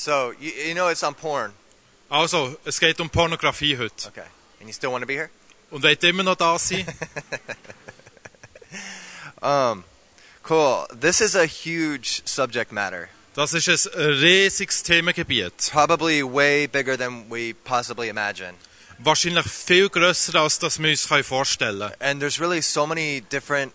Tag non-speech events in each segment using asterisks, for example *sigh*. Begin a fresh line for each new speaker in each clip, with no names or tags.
So, you, you know it's on porn.
Also, es geht um Pornografie heute.
Okay. And you still want to be here?
Und wollt immer noch da sein? *laughs*
Um, cool. This is a huge subject matter.
Das ist ein riesiges Themengebiet.
Probably way bigger than we possibly imagine.
Wahrscheinlich viel grösser, als das wir uns vorstellen können.
And there's really so many different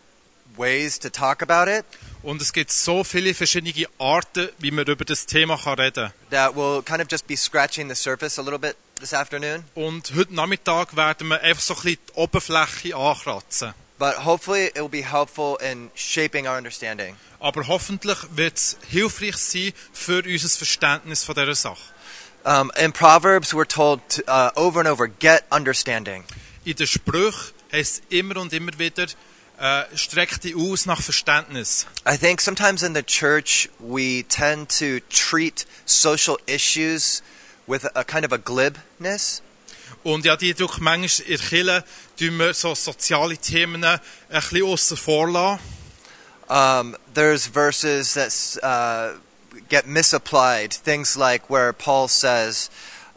ways to talk about it
Und es gibt so viele verschiedene Arten, wie man über das Thema kann reden
that we'll kind of just be scratching the surface a little bit this afternoon.
Und heute Nachmittag werden wir einfach so ein bisschen die Oberfläche ankratzen.
But hopefully it will be helpful in shaping our understanding.
Aber hoffentlich wird es hilfreich sein für unser Verständnis von dieser Sache.
Um, in Proverbs, we're told to, uh, over and over, get understanding.
In den Sprüchen heißt es immer und immer wieder, äh, streck dich aus nach Verständnis.
I think sometimes in the church we tend to treat social issues with a kind of a glibness.
Und ja, die durch manchmal in Kirche tun wir so soziale Themen ein bisschen aussen vor lassen.
Um, there's verses that uh, get misapplied, things like where Paul says,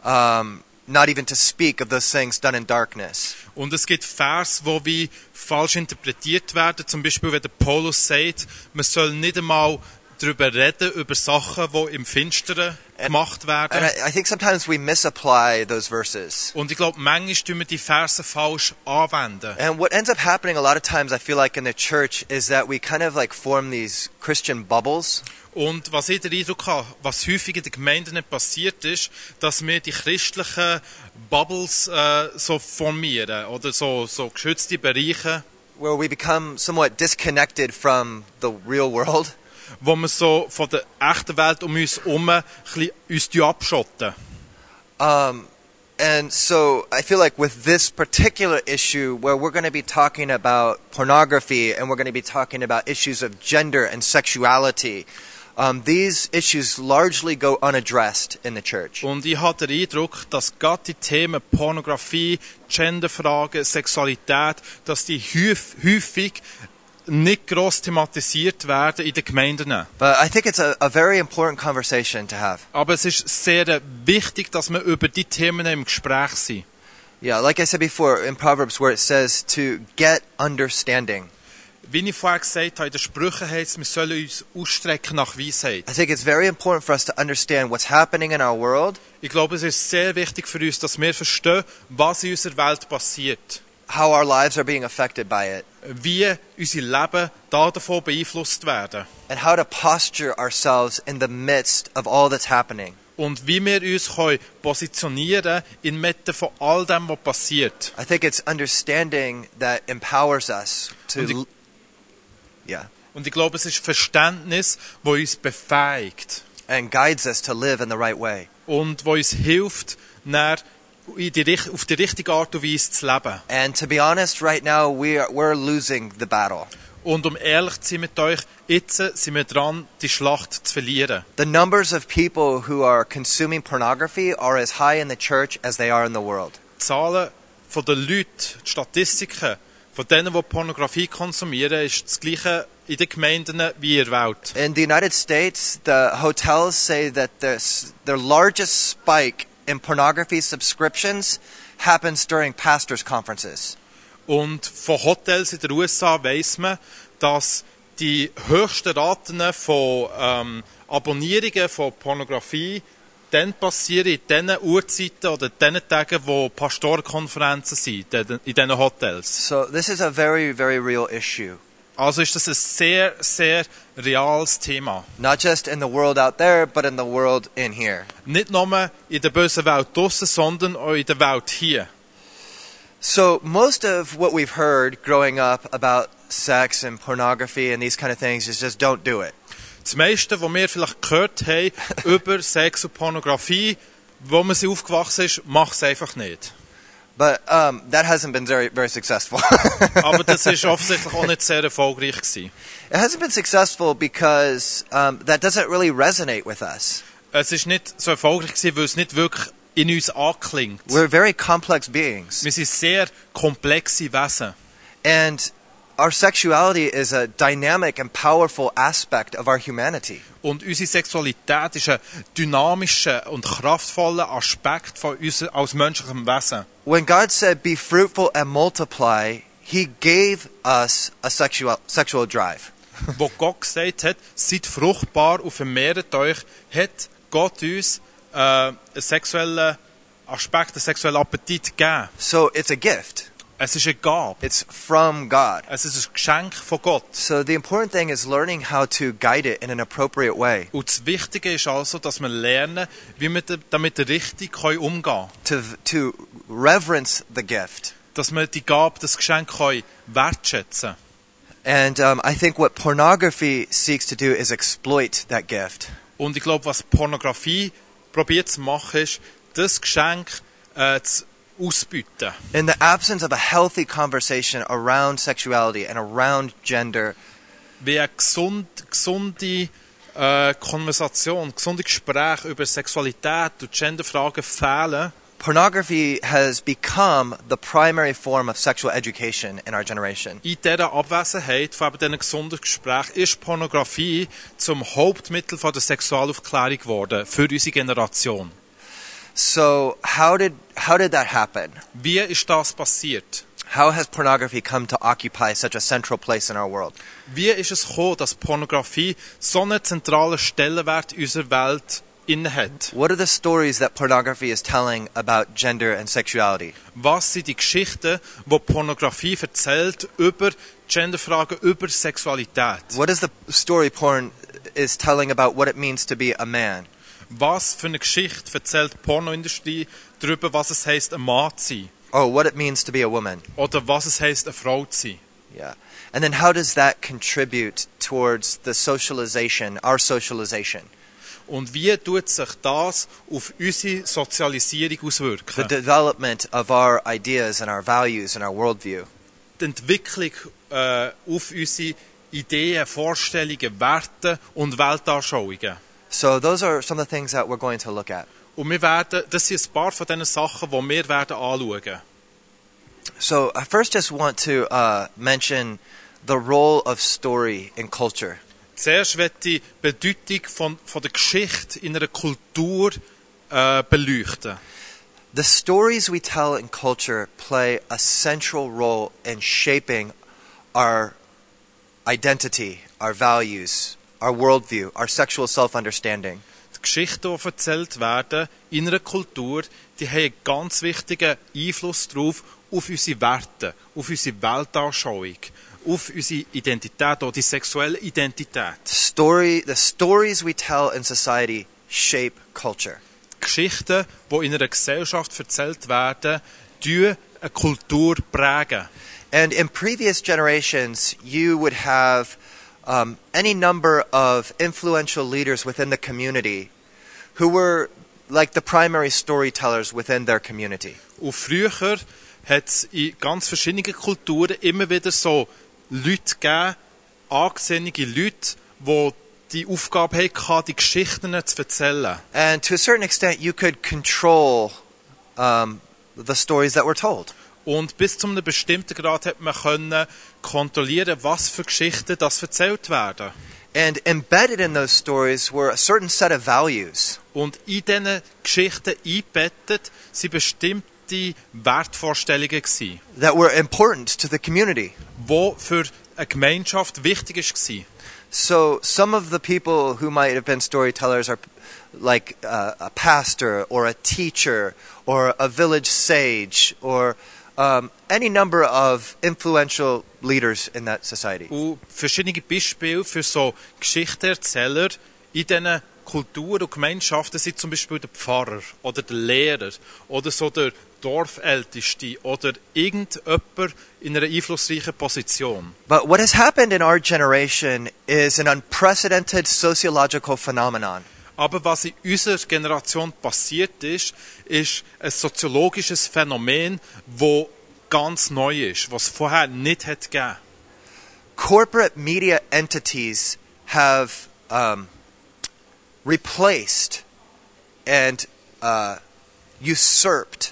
um, not even to speak of those things done in darkness.
Und es gibt Vers, wo wie falsch interpretiert werden. Zum Beispiel, wenn der Paulus sagt, man soll nicht einmal darüber reden, über Sachen, die im Finsteren gemacht
And
werden.
I, I think sometimes we misapply those verses.
Und ich glaube, manchmal tun wir die Verse falsch anwenden.
And what ends up happening a lot of times, I feel like in the church, is that we kind of like form these Christian bubbles.
Und was ich den Eindruck habe, was häufig in den Gemeinden nicht passiert ist, dass wir die christlichen Bubbles äh, so formieren oder so, so geschützte Bereiche,
where we become somewhat disconnected from the real world.
Wo wir so von der echten Welt um uns herum uns abschotten.
Um, and so I feel like with this particular issue, where we're going to be talking about pornography and we're going to be talking about issues of gender and sexuality, um, these issues largely go unaddressed in the church.
Und ich habe den Eindruck, dass gerade die Themen Pornografie, Genderfragen, Sexualität, dass die häuf- häufig nicht gross thematisiert werden in den Gemeinden.
But I think it's a, a very important conversation to have.
Aber es ist sehr wichtig, dass wir über die Themen im Gespräch sind.
Yeah, like I said before in Proverbs, where it says to get understanding.
Wie ich vorher gesagt habe, in den Sprüchen heißt es, wir sollen uns ausstrecken nach Weisheit.
I think it's very important for us to understand what's happening in our world,
Ich glaube, es ist sehr wichtig für uns, dass wir verstehen, was in unserer Welt passiert.
how our lives are being affected by it.
Wie unser Leben da davon beeinflusst werden.
and how to posture ourselves in the midst of all that's happening.
Und wie wir uns können positionieren inmitten von all dem, was passiert.
I think it's understanding that empowers us to.
Und
l- yeah.
Und ich glaube, es ist Verständnis, das uns befähigt.
And guides us to live in the right way.
Und wo uns hilft, in die, auf die richtige Art und Weise zu leben.
And to be honest, right now we are, we're losing the battle.
Und um ehrlich zu sein mit euch, jetzt sind wir dran, die Schlacht zu verlieren.
The numbers of people who are consuming pornography are as high in the church as they are in the world.
Die Zahlen von den Leuten, die Statistiken von denen, die Pornografie konsumieren, ist das gleiche in den Gemeinden wie in der Welt.
In the United States, the hotels say that the, s- the largest spike in pornography subscriptions happens during pastors' conferences.
Und von Hotels in den USA weiss man, dass die höchsten Raten von ähm, Abonnierungen von Pornografie dann passieren in den Uhrzeiten oder den Tagen, wo Pastorenkonferenzen sind, in in diesen Hotels.
So this is a very, very real issue.
Also ist das ein sehr, sehr reales Thema.
Not just in the world out there, but in the world in here.
Nicht nur in der bösen Welt draussen, sondern auch in der Welt hier.
So most of what we've heard growing up about sex and pornography and these kind of things is just don't do it.
Das meiste, was wir vielleicht gehört haben *laughs* über Sex und Pornografie, wo man sie aufgewachsen ist, mach es einfach nicht.
But um, that hasn't been very, very successful. *laughs*
Aber das ist *laughs* offensichtlich auch nicht sehr erfolgreich gewesen.
it hasn't been successful because um, that doesn't really resonate with us.
Es ist nicht so erfolgreich gewesen, weil es nicht wirklich in uns anklingt.
We're very complex beings.
Wir sind sehr komplexe Wesen.
And our sexuality is a dynamic and powerful aspect of our humanity.
Und unsere Sexualität ist ein dynamischer und kraftvoller Aspekt von uns als menschlichem Wesen.
When God said, Be fruitful and multiply, He gave us a sexual, sexual drive.
Wo Gott gesagt hat, seid fruchtbar und vermehrt euch, hat Gott uns äh, einen sexuellen Aspekt, einen sexuellen Appetit gegeben.
So it's a gift,
Es ist eine Gabe.
it's from God.
Es ist ein Geschenk von Gott.
So the important thing is learning how to guide it in an appropriate way,
Und das Wichtige ist also, dass wir lernen, wie wir damit richtig umgehen können.
to, to reverence the gift.
Dass wir die Gabe, das Geschenk können wertschätzen
And um, I think what pornography seeks to do is exploit that gift.
Und ich glaube, was Pornografie probiert zu machen, ist, das Geschenk äh, zu ausbieten.
In the absence of a healthy conversation around sexuality and around gender,
Wie eine gesund, gesunde äh, Konversation, gesunde Gespräche über Sexualität und Genderfragen fehlen,
pornography has become the primary form of sexual education in our generation.
in dieser Abwesenheit von diesen gesunden Gesprächen ist Pornografie zum Hauptmittel von der Sexualaufklärung geworden für unsere Generation.
So how did how did that happen?
Wie ist das passiert?
How has pornography come to occupy such a central place in our world?
Wie ist es gekommen, dass Pornografie so einen zentralen Stellenwert unserer Welt innehat?
What are the stories that pornography is telling about gender and sexuality?
Was sind die Geschichten, die Pornografie erzählt über Genderfragen, über Sexualität?
What is the story porn is telling about what it means to be a man?
Was für eine Geschichte erzählt die Pornoindustrie darüber, was es heißt, ein Mann zu sein?
Or what it means to be a woman?
Oder was es heißt, eine Frau zu sein?
Yeah. And then how does that contribute towards the socialization, our socialization?
Und wie tut sich das auf unsere Sozialisierung
The
auswirken?
development of our ideas and our values and our worldview.
Die Entwicklung äh, auf unsere Ideen, Vorstellungen, Werte und Weltanschauungen.
So those are some of the things that we're going to look at.
Und wir werden, das sind ein paar von diesen Sachen, die wir werden anschauen.
So I first just want to uh, mention the role of story in culture.
Zuerst wird die Bedeutung von, von der Geschichte in einer Kultur äh, beleuchten.
The stories we tell in culture play a central role in shaping our identity, our values, our worldview, our sexual self understanding.
Die Geschichten, die erzählt werden in einer Kultur, die haben einen ganz wichtigen Einfluss darauf, auf unsere Werte, auf unsere Weltanschauung, auf unsere Identität, auch die sexuelle Identität.
Story, the stories we tell in society shape culture.
Die Geschichten, die in einer Gesellschaft erzählt werden, prägen eine Kultur prägen.
And in previous generations, you would have um, any number of influential leaders within the community who were like the primary storytellers within their community.
Und früher hat es in ganz verschiedenen Kulturen immer wieder so Leute gegeben, angesehene Leute, die die Aufgabe hatten, die Geschichten zu erzählen.
And to a certain extent, you could control um, the stories that were told.
Und bis zu einem bestimmten Grad hat man können kontrollieren, was für Geschichten das erzählt werden.
And embedded in those stories were a certain set of values.
Und in diesen Geschichten eingebettet sind bestimmte Wertvorstellungen gewesen,
that were important to the community.
die für eine Gemeinschaft wichtig waren.
So some of the people who might have been storytellers are like uh, a pastor or a teacher or a village sage or um, any number of influential leaders in that society.
Und verschiedene Beispiele für so Geschichtenerzähler in diesen Kulturen und Gemeinschaften sind zum Beispiel der Pfarrer oder der Lehrer oder so der Dorfälteste oder irgendjemand in einer einflussreichen Position.
But what has happened in our generation is an unprecedented sociological phenomenon.
Aber was in unserer Generation passiert ist, ist ein soziologisches Phänomen, das ganz neu ist, was vorher nicht hat gegeben.
Corporate media entities have um, replaced and uh, usurped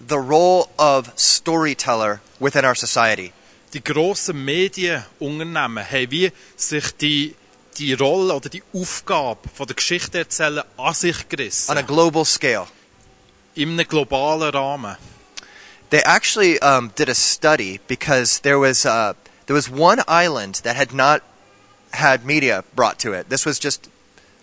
the role of storyteller within our society.
die grossen Medienunternehmen haben wie sich die, die Rolle oder die Aufgabe von der Geschichte erzählen an sich
on a
gerissen.
global scale.
In einem globalen Rahmen.
They actually um, did a study because there was uh, there was one island that had not had media brought to it. This was just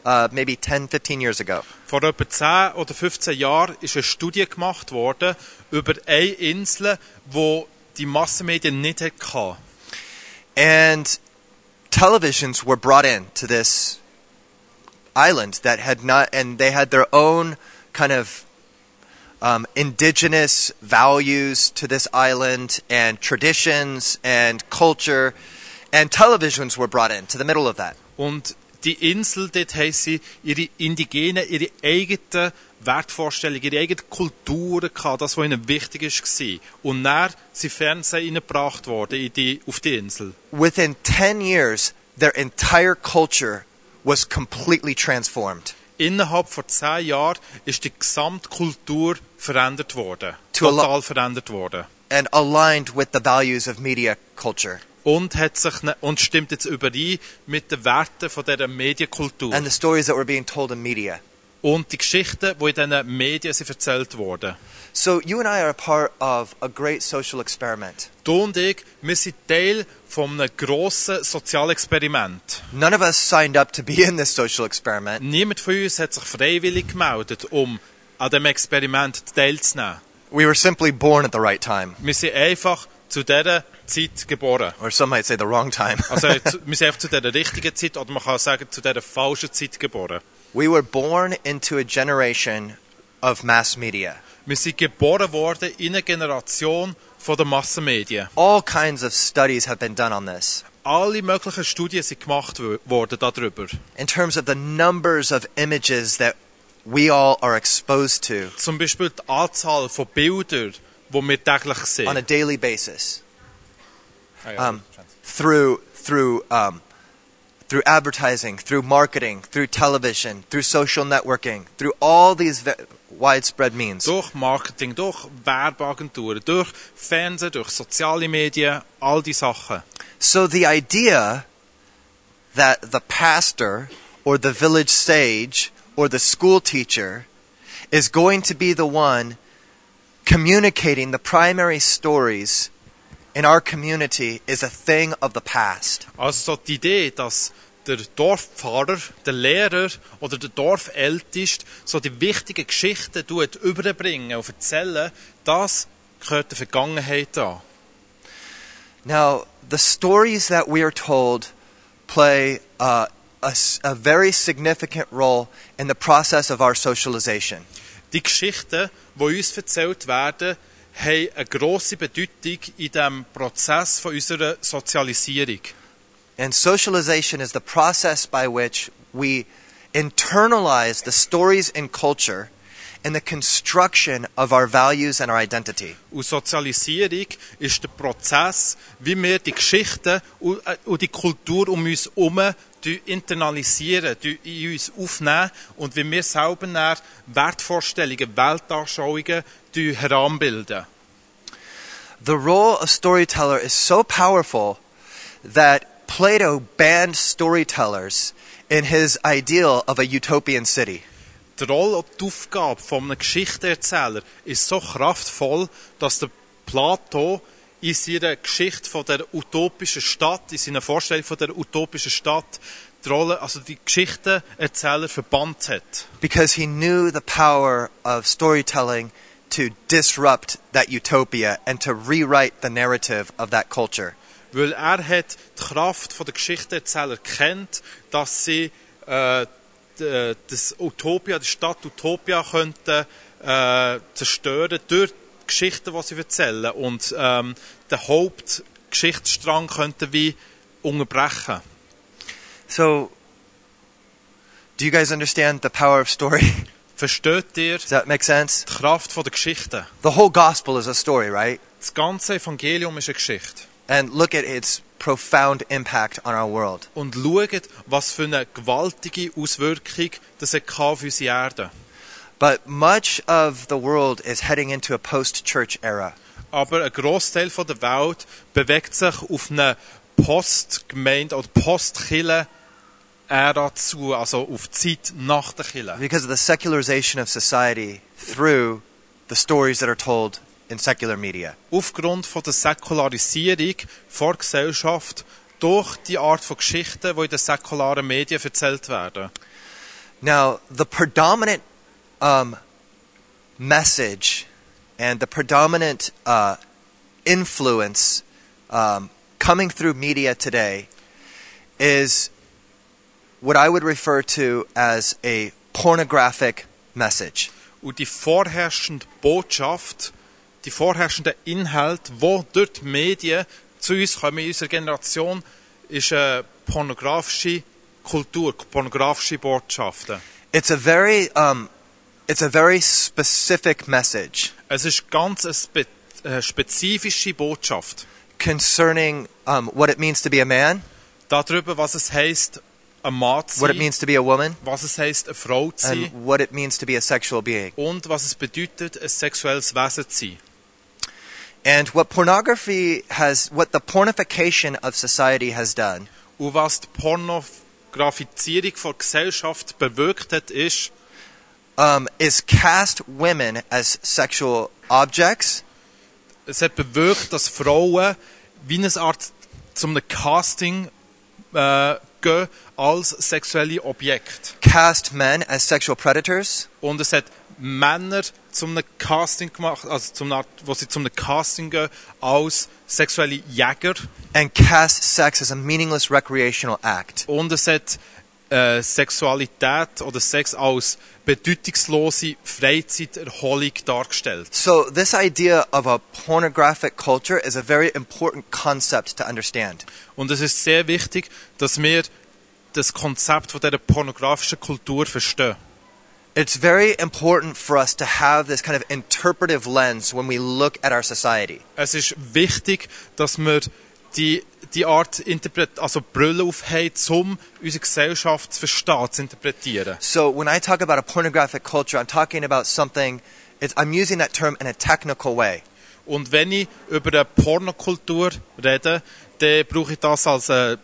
uh, maybe 10, 15 years ago.
Vor etwa 10 oder 15 Jahren ist eine Studie gemacht worden über eine Insel, wo die Massenmedien nicht hatten.
And televisions were brought in to this island that had not, and they had their own kind of um, indigenous values to this island and traditions and culture. And televisions were brought in to the middle of that.
Und die Insel, dort haben sie ihre indigenen, ihre eigenen Wertvorstellungen, ihre eigene Kultur gehabt, das, was ihnen wichtig war. Und dann sind Fernsehen hineingebracht worden in die, auf die Insel.
Within 10 years, their entire culture was completely transformed.
Innerhalb von zehn Jahren ist die Gesamtkultur verändert worden. Total verändert worden.
and aligned with the values of media culture.
Und, hat sich, ne- und stimmt jetzt überein mit den Werten von dieser Medienkultur.
and the stories that were being told in media.
Und die Geschichten, die in diesen Medien sind erzählt wurden.
So you and I are a part of a great social experiment.
Du und ich, wir sind Teil von einem grossen Sozialexperiment.
None of us signed up to be in this social experiment.
Niemand von uns hat sich freiwillig gemeldet, um an diesem Experiment teilzunehmen.
We were simply born at the right time,
Wir sind einfach zu dieser Zeit geboren.
or some might say the wrong time.
Also *laughs* wir sind einfach zu dieser richtigen Zeit, oder man kann sagen, zu dieser falschen Zeit geboren.
We were born into a generation of mass media.
Wir sind geboren worden in einer Generation von den Massenmedien.
All kinds of studies have been done on this
Alle möglichen Studien sind gemacht worden darüber.
in terms of the numbers of images that we all are exposed to
Zum Beispiel die Anzahl von Bildern, die wir täglich sehen.
on a daily basis
Ah
um, through through um, through advertising, through marketing, through television, through social networking, through all these ve- widespread means.
durch Marketing, durch Werbeagenturen, durch Fernsehen, durch soziale Medien, all die Sachen.
So the idea that the pastor or the village sage or the school teacher is going to be the one communicating the primary stories in our community is a thing of the past.
Also so die Idee, er dass der Dorfpfarrer, der Lehrer oder der er Dorfältest so die wichtigen Geschichten tut, er überbringen und erzählen, das gehört der Vergangenheit an.
Now, the stories that we are told play a a, s- a very significant role in the process of our socialization.
Die Geschichten, die uns erzählt werden, haben eine grosse Bedeutung in dem Prozess von unserer Sozialisierung.
And socialization is the process by which we internalize the stories and culture in the construction of our values and our identity.
Und Sozialisierung ist der Prozess, wie wir die Geschichten und äh, und die Kultur um uns herum internalisieren, in uns aufnehmen und wie wir selber Wertvorstellungen, Weltanschauungen heranbilden.
The role of storyteller is so powerful that Plato banned storytellers in his ideal of a utopian city.
Die Rolle und die Aufgabe von einem Geschichtenerzähler ist so kraftvoll, dass der Plato in seiner Geschichte von der utopischen Stadt, in seiner Vorstellung von der utopischen Stadt, die Rolle, also die Geschichtenerzähler verbannt hat.
because he knew the power of storytelling to disrupt that utopia and to rewrite the narrative of that culture.
Weil er hat die Kraft von der Geschichtenerzähler kennt, dass sie äh, d- das Utopia, die Stadt Utopia könnten äh, zerstören durch die Geschichten, die sie erzählen und ähm, den Hauptgeschichtsstrang könnten wie unterbrechen.
So, do you guys understand the power of story? *laughs*
Versteht ihr
Does that make sense?
die Kraft von der Geschichte?
The whole gospel is a story, right?
Das ganze Evangelium ist eine Geschichte.
And look at its profound impact on our world.
Und schaut, was für eine gewaltige Auswirkung das hat auf unsere Erde.
But much of the world is heading into a post church era.
aber ein Großteil von der Welt bewegt sich auf eine Postgemeinde oder Postkille Ära zu, also auf die Zeit nach der Kille.
because of the secularization of society through the stories that are told in secular media.
Aufgrund von der Säkularisierung vor Gesellschaft durch die Art von Geschichten, die in den säkularen Medien erzählt werden.
Now, the predominant um, message and the predominant uh, influence um, coming through media today is what I would refer to as a pornographic message.
Und die vorherrschende Botschaft, die vorherrschende Inhalt, wo die Medien zu uns kommen, in unserer Generation, ist eine pornografische Kultur, pornografische Botschaften.
It's a very, um, it's a very specific message
Es ist ganz eine spe äh, spezifische Botschaft
concerning um, what it means to be a man,
darüber, was es heißt, ein Mann zu
what it means to be a woman,
was es heißt, eine Frau zu sein
and what it means to be a sexual being.
und was es bedeutet, ein sexuelles Wesen zu sein.
And what pornography has, what the pornification of society has done,
Und was die Pornografizierung von Gesellschaft bewirkt hat, ist,
um, is cast women as sexual objects
es hat bewirkt, dass Frauen wie eine Art zum Casting äh, als sexuelle Objekt.
cast men as sexual predators,
Und es hat Männer zum Casting gemacht, also zum Art, wo sie zum Casting gehen als sexuelle Jäger.
and cast sex as a meaningless recreational act.
Und es hat äh, Sexualität oder Sex als bedeutungslose Freizeiterholung dargestellt.
So, this idea of a pornographic culture is a very important concept to understand.
Und es ist sehr wichtig, dass wir das Konzept von dieser pornografischen Kultur verstehen.
It's very important for us to have this kind of interpretive lens when we look at our society.
Es ist wichtig, dass wir die, die Art Interpret also Brille aufhaben, um unsere Gesellschaft zu verstehen, zu interpretieren.
So, when I talk about a pornographic culture, I'm talking about something, it's, I'm using that term in a technical way.
Und wenn ich über eine Pornokultur rede, dann brauche ich das als, äh,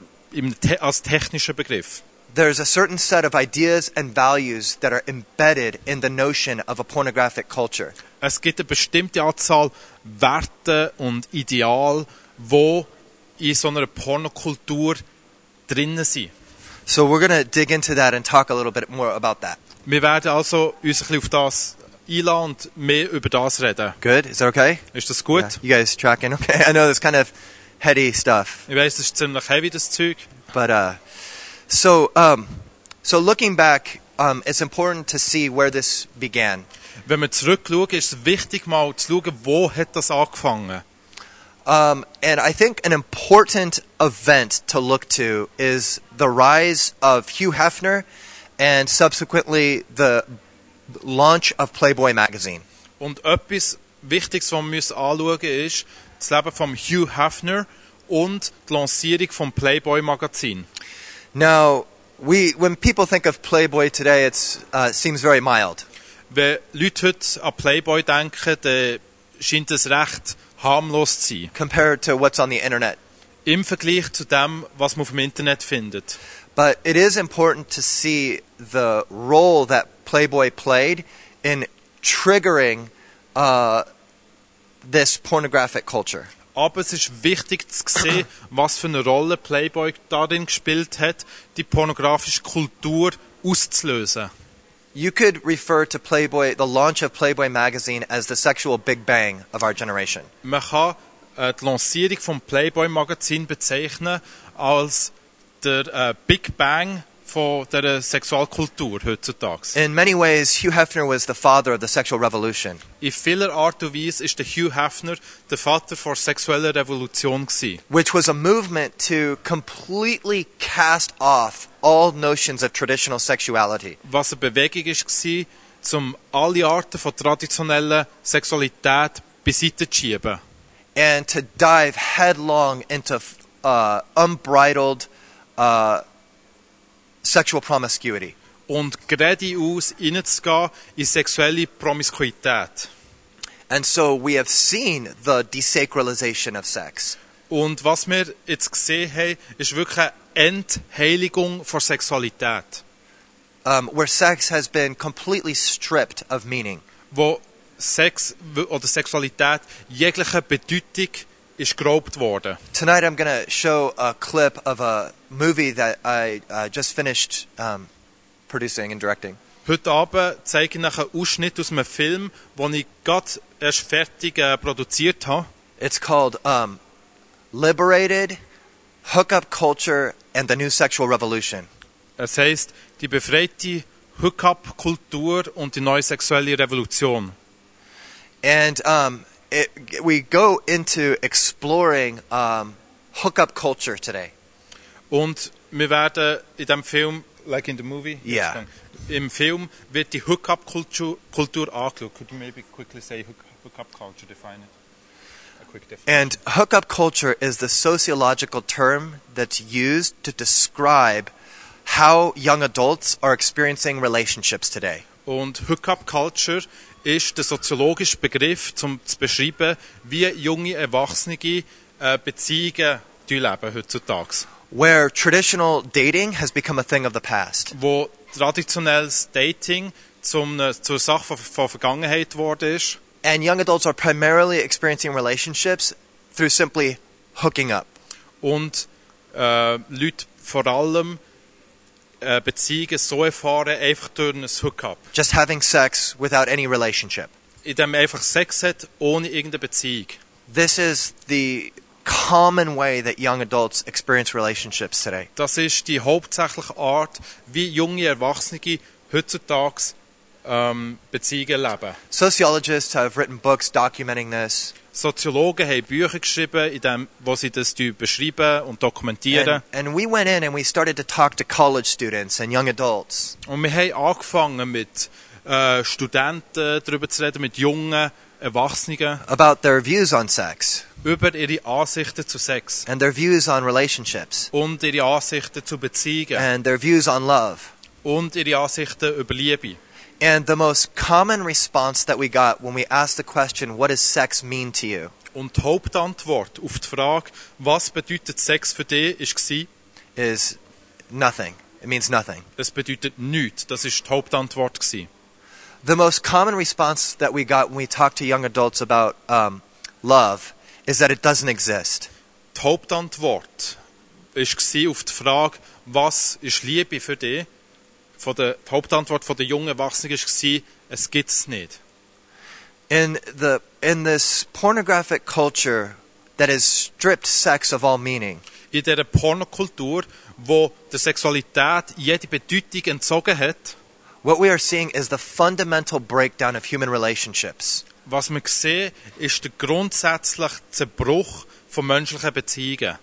als technischen Begriff.
There's a certain set of ideas and values that are embedded in the notion of a pornographic culture.
Es gibt eine bestimmte Anzahl Werte und Ideale, die in so einer Pornokultur drinnen sind.
So, we're going to dig into that and talk a little bit more about that.
Wir werden also uns ein bisschen auf das einladen und mehr über das reden.
Good? Is that okay?
Ist das gut?
Yeah. You guys tracking? Okay. I know that's kind of heady stuff.
Ich weiss, das ist ziemlich heavy, das Zeug.
But uh, so um, so looking back, um, it's important to see where this began.
Wenn wir zurückschauen, ist es wichtig, mal zu schauen, wo hat das angefangen.
Um, and I think an important event to look to is the rise of Hugh Hefner, and subsequently the launch of Playboy magazine.
Und etwas Wichtiges, was wir müssen anschauen ist das Leben von Hugh Hefner und die Lancierung vom Playboy-Magazin.
Now, we when people think of Playboy today, it uh, seems very mild.
Wenn Leute heute an Playboy denken, dann scheint es recht harmlos zu sein.
compared to what's on the internet.
Im Vergleich zu dem, was man auf dem Internet findet.
But it is important to see the role that Playboy played in triggering uh, this pornographic culture.
Aber es ist wichtig zu sehen, *clears throat* was für eine Rolle Playboy darin gespielt hat, die pornografische Kultur auszulösen.
You could refer to Playboy, the launch of Playboy magazine, as the sexual Big Bang of our generation.
Man kann äh, die Lancierung vom Playboy-Magazin bezeichnen als der äh, Big Bang von der äh, Sexualkultur heutzutage.
In many ways, Hugh Hefner was the father of the sexual revolution.
In vieler Art und Weise ist der Hugh Hefner der Vater der sexuellen Revolution gewesen.
which was a movement to completely cast off all notions of traditional sexuality.
was eine Bewegung war, um alle Arten von traditioneller Sexualität beiseite zu schieben.
and to dive headlong into uh, unbridled uh, sexual promiscuity.
Und geradeaus reinzugehen in sexuelle Promiskuität.
And so we have seen the desacralization of sex.
Und was wir jetzt gesehen haben, ist wirklich Entheiligung von Sexualität,
Um, where sex has been completely stripped of meaning.
wo Sex oder Sexualität jegliche Bedeutung ist geraubt worden.
Tonight I'm going to show a clip of a movie that I uh, just finished um, producing and directing.
Heute Abend zeige ich einen Ausschnitt aus einem Film, den ich gerade erst fertig äh, produziert habe.
It's called um, Liberated, Hookup Culture, and the New Sexual Revolution.
Es heisst die befreite Hookup-Kultur und die neue sexuelle Revolution.
And um, it, we go into exploring um, hookup culture today.
Und wir werden in dem Film, like in the movie,
Yeah.
im Film wird die Hookup-Kultur Kultur angeschaut. Could you maybe quickly say hook- Hookup culture, define it? A quick definition.
And hookup culture is the sociological term that's used to describe how young adults are experiencing relationships today.
Und Hookup Culture ist der soziologische Begriff, um zu beschreiben, wie junge Erwachsene äh, Beziehungen leben heutzutage.
Where traditional dating has become a thing of the past.
Wo traditionelles Dating zum, äh, zur Sache von, von Vergangenheit geworden ist.
And young adults are primarily experiencing relationships through simply hooking up.
Und äh, Leute vor allem äh, Beziehungen so erfahren, einfach durch ein Hookup.
Just having sex without any relationship.
Indem man einfach Sex hat, ohne irgendeine Beziehung.
This is the common way that young adults experience relationships today.
Das ist die hauptsächliche Art, wie junge Erwachsene heutzutage ähm, Beziehungen leben.
Sociologists have written books documenting this.
Soziologen haben Bücher geschrieben, in dem, wo sie das beschreiben und dokumentieren.
And, and we went in and we started to talk to college students and young adults.
Und wir haben angefangen mit äh, Studenten darüber zu reden, mit jungen Erwachsenen,
about their views on sex
über ihre Ansichten zu Sex
and their views on relationships
und ihre Ansichten zu Beziehungen
and their views on love.
und ihre Ansichten über Liebe.
And the most common response that we got when we asked the question, What does sex mean to you?
Und die Hauptantwort auf die Frage, was bedeutet Sex für dich, war,
is nothing. It means nothing.
es bedeutet nichts. Das ist die Hauptantwort. Gewesen.
The most common response that we got when we talked to young adults about um, love is that it doesn't exist.
Die Hauptantwort war auf die Frage, was ist Liebe für dich? Von der, die Hauptantwort der jungen Erwachsenen war, es gibt es nicht.
In the in this pornographic culture that has stripped sex of all meaning,
In dieser Pornokultur, wo der Sexualität jede Bedeutung entzogen hat,
what we are seeing is the fundamental breakdown of human relationships.
was wir sehen, ist der grundsätzliche Zerbruch von menschlichen Beziehungen.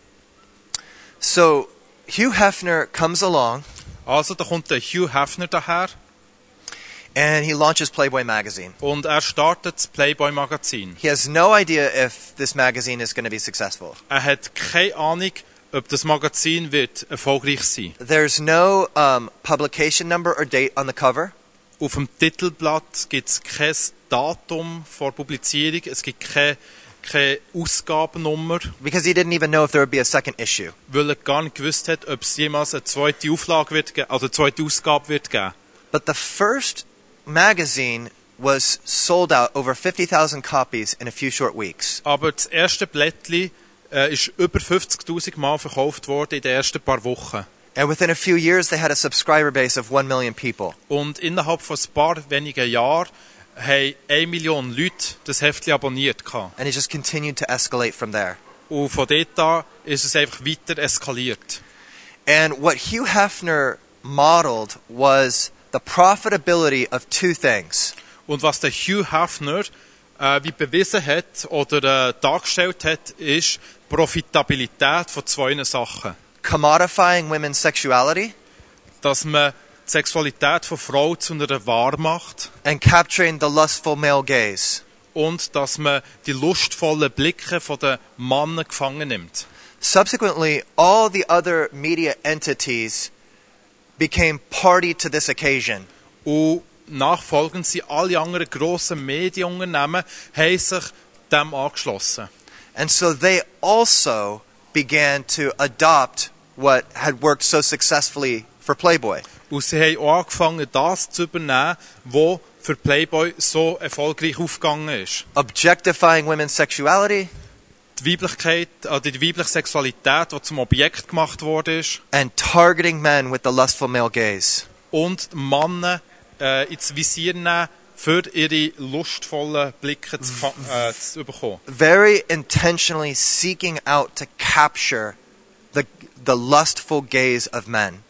So Hugh Hefner comes along
Also da kommt der Hugh Hefner daher
and he launches Playboy magazine.
und er startet das Playboy-Magazin.
He has no idea if this magazine is going to be successful.
Er hat keine Ahnung, ob das Magazin wird erfolgreich sein
There's no um, publication number or date on the cover.
Auf dem Titelblatt gibt es kein Datum vor Publizierung, es gibt keine, keine Ausgabennummer,
because he didn't even know if there would be a second issue.
weil er gar nicht gewusst hat, ob es jemals eine zweite Auflage wird geben, also eine zweite Ausgabe wird geben.
But the first magazine was sold out over 50,000 copies in a few short weeks.
Aber das erste Blättli äh, ist über 50.000 Mal verkauft worden in den ersten paar Wochen.
And within a few years, they had a subscriber base of 1 million people.
Und innerhalb von ein paar wenigen Jahren haben 1 Million Leute das Heftchen abonniert. Gehabt.
And it just continued to escalate from there.
Und von dort an ist es einfach weiter eskaliert.
And what Hugh Hefner modeled was the profitability of two things
Und was der Hugh Hefner äh, wie bewiesen hat oder äh, dargestellt hat, ist Profitabilität von zwei Sachen.
commodifying women's sexuality
Dass man die Sexualität von Frau zu einer Ware macht
and capturing the lustful male gaze.
und dass man die lustvollen Blicke von den Männern gefangen nimmt.
Subsequently, all the other media entities became party to this occasion.
Und nachfolgend sind alle anderen grossen Medienunternehmen haben sich dem angeschlossen.
And so they also began to adopt what had worked so successfully for Playboy.
Und sie haben auch angefangen, das zu übernehmen, was für Playboy so erfolgreich aufgegangen ist.
Objectifying women's sexuality
Die Weiblichkeit, also die weibliche Sexualität, die zum Objekt gemacht wurde, ist,
and targeting men with the lustful male gaze.
und Männer äh, ins Visier nehmen, für ihre lustvollen Blicke zu, äh, zu bekommen.
Very intentionally seeking out to capture the, the lustful gaze of men.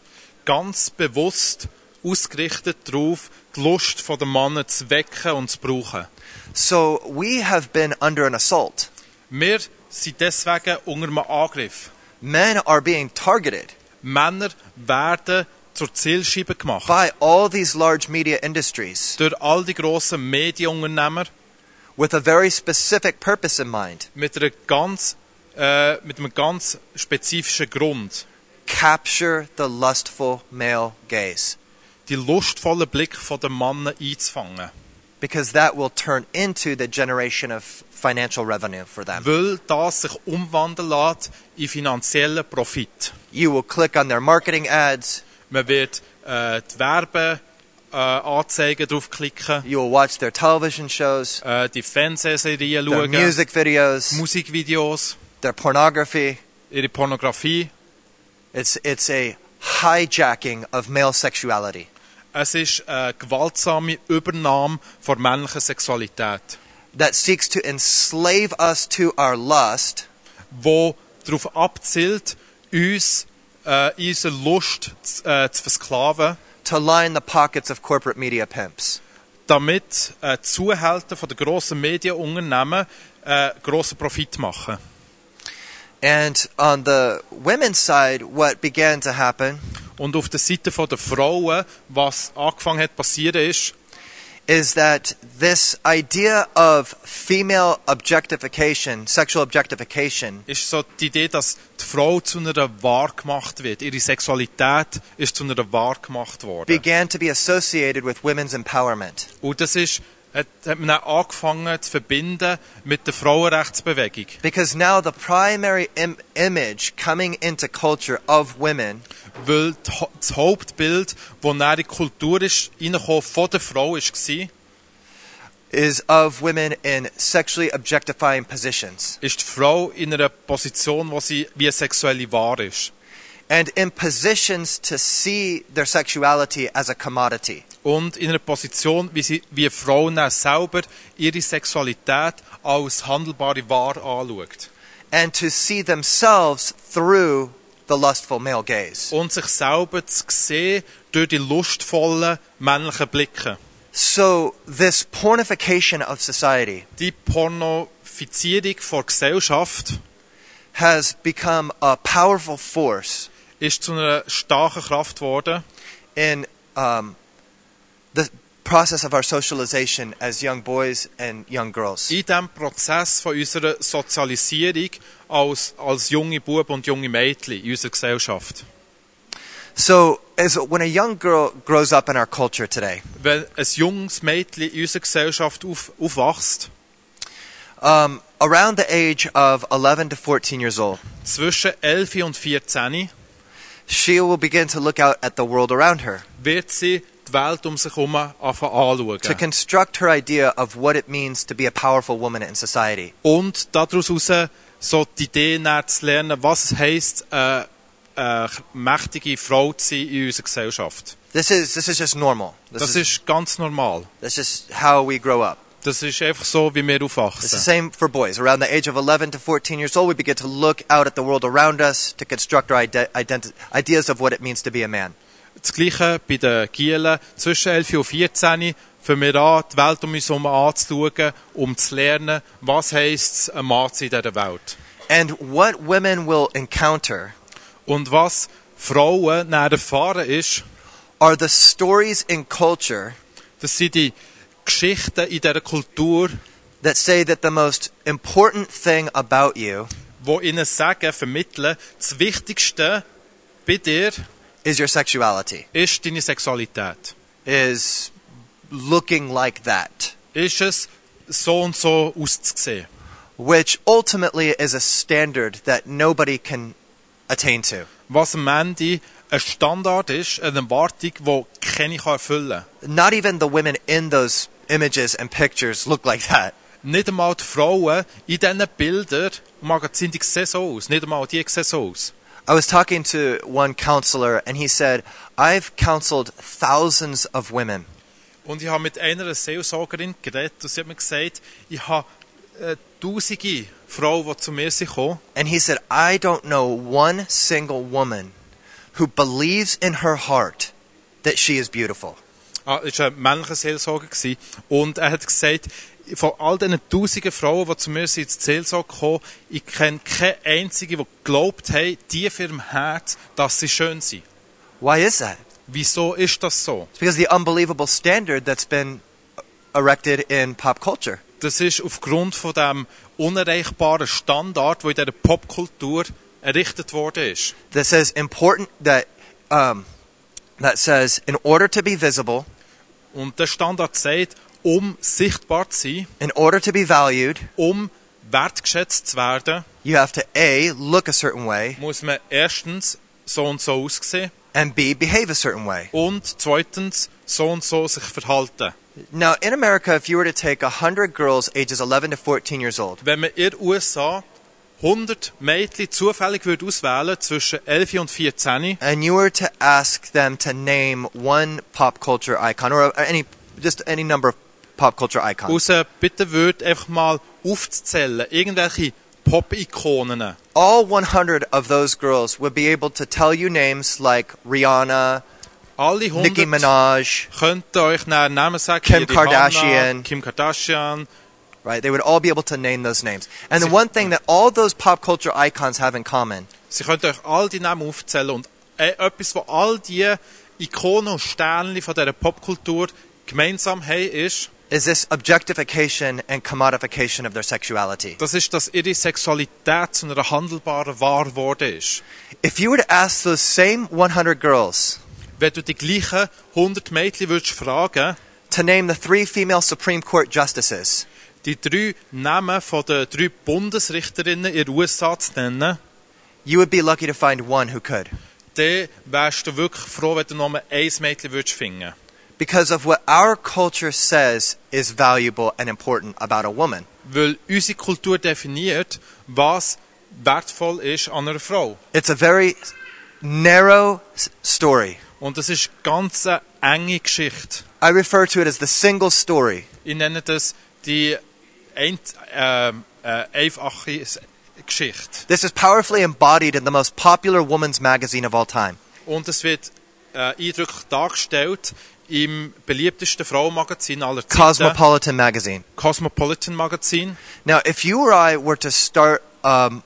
Ganz bewusst ausgerichtet darauf, die Lust der Männer zu wecken und zu brauchen.
So we have been under an assault.
Wir sind deswegen unter einem Angriff.
Men are being targeted
Männer werden zur Zielscheibe gemacht.
by all these large media industries
Durch all die grossen Medienunternehmer
with a very specific purpose in mind
mit, einer ganz, äh, mit einem ganz spezifischen Grund.
Capture the lustful male gaze.
Die lustvollen Blick der Männer einzufangen.
Because that will turn into the generation of financial revenue for them.
Weil das sich umwandeln lässt in finanziellen Profit.
You will click on their marketing ads,
Man wird äh, die Werbeanzeigen äh, Anzeigen draufklicken,
you will watch their television shows,
äh, die Fernsehserien
their
schauen,
music videos,
Musikvideos,
their pornography.
ihre Pornografie.
It's, it's a hijacking of male sexuality.
Es ist eine gewaltsame Übernahme von männlicher Sexualität,
that seeks to enslave us to our lust
wo darauf abzielt, uns äh, in unserer Lust zu, äh, zu versklaven,
to line the pockets of corporate media pimps.
damit äh, die Zuhälter von den grossen Medienunternehmen äh, grossen Profit machen.
And on the women's side, what began to happen
Und auf der Seite der Frauen, was angefangen hat passieren ist,
is that this idea of female objectification, sexual objectification,
ist so die Idee, dass die Frau zu einer Ware gemacht wird. Ihre Sexualität ist zu einer Ware gemacht worden.
began to be associated with women's empowerment.
Und das ist, hat, hat man auch angefangen zu verbinden mit der Frauenrechtsbewegung.
Because now the primary Im- image coming into culture of women
Weil das Hauptbild, das in die Kultur ist, von der Frau war,
is of women in sexually objectifying positions.
ist die Frau in einer Position, wo sie wie sexuelle Ware ist.
And in positions to see their sexuality as a commodity.
Und in einer Position, wie, sie, wie Frauen selber ihre Sexualität als handelbare Ware anschaut.
and to see themselves through the lustful male gaze.
Und sich selber zu sehen durch die lustvollen männlichen Blicke.
So, this pornification of society
Die Pornofizierung der Gesellschaft
has become a powerful force
ist zu einer starken Kraft geworden
in um, the process of our socialization as young boys and young girls.
in diesem Prozess von unserer Sozialisierung als, als junge Buben und junge Mädchen in unserer Gesellschaft.
So, as when a young girl grows up in our culture today,
Wenn ein junges Mädchen in unserer Gesellschaft auf, aufwächst,
um, around the age of 11 to 14 years old,
zwischen 11 und 14,
she will begin to look out at the world around her
wird sie die Welt um sich herum
to
anschauen.
construct her idea of what it means to be a powerful woman in society.
Und daraus heraus so die Idee zu lernen, was es heisst, äh, eine mächtige Frau zu sein in unserer Gesellschaft.
This is this is just normal. This
Das
is
ist ganz normal.
that's just how we grow up.
Das ist einfach so, wie wir
It's the
aufwachsen.
same for boys. Around the age of 11 to 14 years old, we begin to look out at the world around us to construct our ide- ideas of what it means to be a man.
Das Gleiche bei den Gielen. Zwischen 11 und 14 fangen wir an, die Welt um uns herum anzuschauen, um zu lernen, was heisst es, ein Mann zu sein in dieser Welt.
And what women will encounter
Und was Frauen näher erfahren ist,
are the stories in culture
das sind die Geschichten in dieser Kultur,
that say that the most important thing about you
wo ihnen sagen, vermitteln, das Wichtigste bei dir
is your sexuality.
ist deine Sexualität.
Is looking like that,
ist es, so und so auszusehen.
which ultimately is a standard that nobody can attain to.
Was am Ende ein Standard ist, eine Erwartung, die keine kann erfüllen kann.
Not even the women in those images and pictures look like that.
Nicht einmal die Frauen in diesen Bildern und Magazinen, die sehen so aus. Nicht einmal die sehen so aus.
I was talking to one counselor, and he said, I've counseled thousands of women.
Und ich habe mit einer Seelsorgerin geredet und sie hat mir gesagt, ich habe äh, tausende Frauen, die zu mir sind gekommen.
And he said, I don't know one single woman who believes in her heart that she is beautiful.
Ah, das war ein männlicher Seelsorger. Und er hat gesagt, von all diesen tausenden Frauen, die zu mir sind, ins Seelsorge gekommen, ich kenne keine einzige, die geglaubt hat, tief in ihrem Herz, dass sie schön sind.
Why is that?
Wieso ist das so?
It's because the unbelievable standard that's been erected in pop culture.
Das ist aufgrund von dem unerreichbaren Standard, der in dieser Popkultur errichtet worden ist.
That says important that um, that says in order to be visible,
Und der Standard sagt, um sichtbar zu sein,
in order to be valued,
um wertgeschätzt zu werden,
you have to a look a certain way
muss man erstens so und so aussehen
and b behave a certain way.
und zweitens so und so sich verhalten.
Now, in America, if you were to take 100 girls ages 11 to 14 years old,
Wenn man in den USA 100 Mädchen zufällig würde auswählen zwischen 11 und 14
and you were to ask them to name one pop culture icon or any just any number of pop culture icons,
raus bitte würde einfach mal aufzuzählen, irgendwelche Pop-Ikonen.
all 100 of those girls would be able to tell you names like Rihanna,
Alle
Nicki
100
Minaj,
könnt euch Namen sagen.
Kim Kardashian.
Kim Kardashian.
right? They would all be able to name those names. And the one thing that all those pop culture icons have in common
Sie können euch all die Namen aufzählen und äh, etwas, was all die Ikonen und Sternchen von dieser Popkultur gemeinsam haben, ist,
is this objectification and commodification of their sexuality.
das ist, dass ihre Sexualität zu einer handelbaren Ware geworden ist.
If you were to ask those same 100 girls
Wenn du die gleichen 100 Mädchen würdest fragen,
to name the three female Supreme Court justices,
die drei Namen von den drei Bundesrichterinnen in den USA zu nennen,
you would be lucky to find one who could.
dann wärst du wirklich froh, wenn du nur ein Mädchen würdest finden.
Because of what our culture says is valuable and important about a woman.
Weil unsere Kultur definiert, was wertvoll ist an einer Frau.
It's a very narrow story.
Und das ist ganz eine eh, enge Geschichte.
I refer to it as the single story.
Ich nenne das die ein, äh, ehm, äh, eh, einfache Geschichte.
This is powerfully embodied in the most popular woman's magazine of all time.
Und es wird äh, eh, eindrücklich dargestellt im beliebtesten Frauenmagazin aller Zeiten,
Cosmopolitan magazine.
Cosmopolitan Magazin.
Now, if you or I were to start um,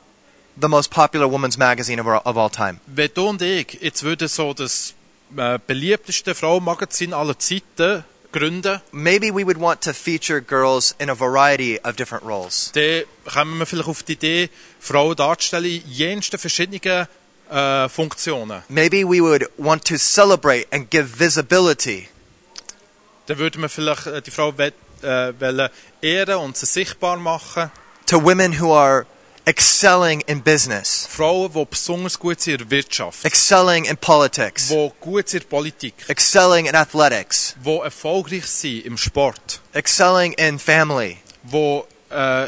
the most popular woman's magazine of, all- of all time,
Wenn du und ich jetzt würden so das äh, beliebteste Frauenmagazin aller Zeiten gründen,
maybe we would want to feature girls in a variety of different roles.
dann kommen wir vielleicht auf die Idee, Frauen darzustellen in jensten verschiedenen äh, Funktionen.
Maybe we would want to celebrate and give visibility.
Dann würde man vielleicht äh, die Frau äh, wollen ehren und sie sichtbar machen.
to women who are excelling in business,
Frauen, die besonders gut sind in der Wirtschaft,
excelling in politics,
die gut sind in der Politik,
excelling in athletics,
die erfolgreich sind im Sport,
excelling in family,
die, äh,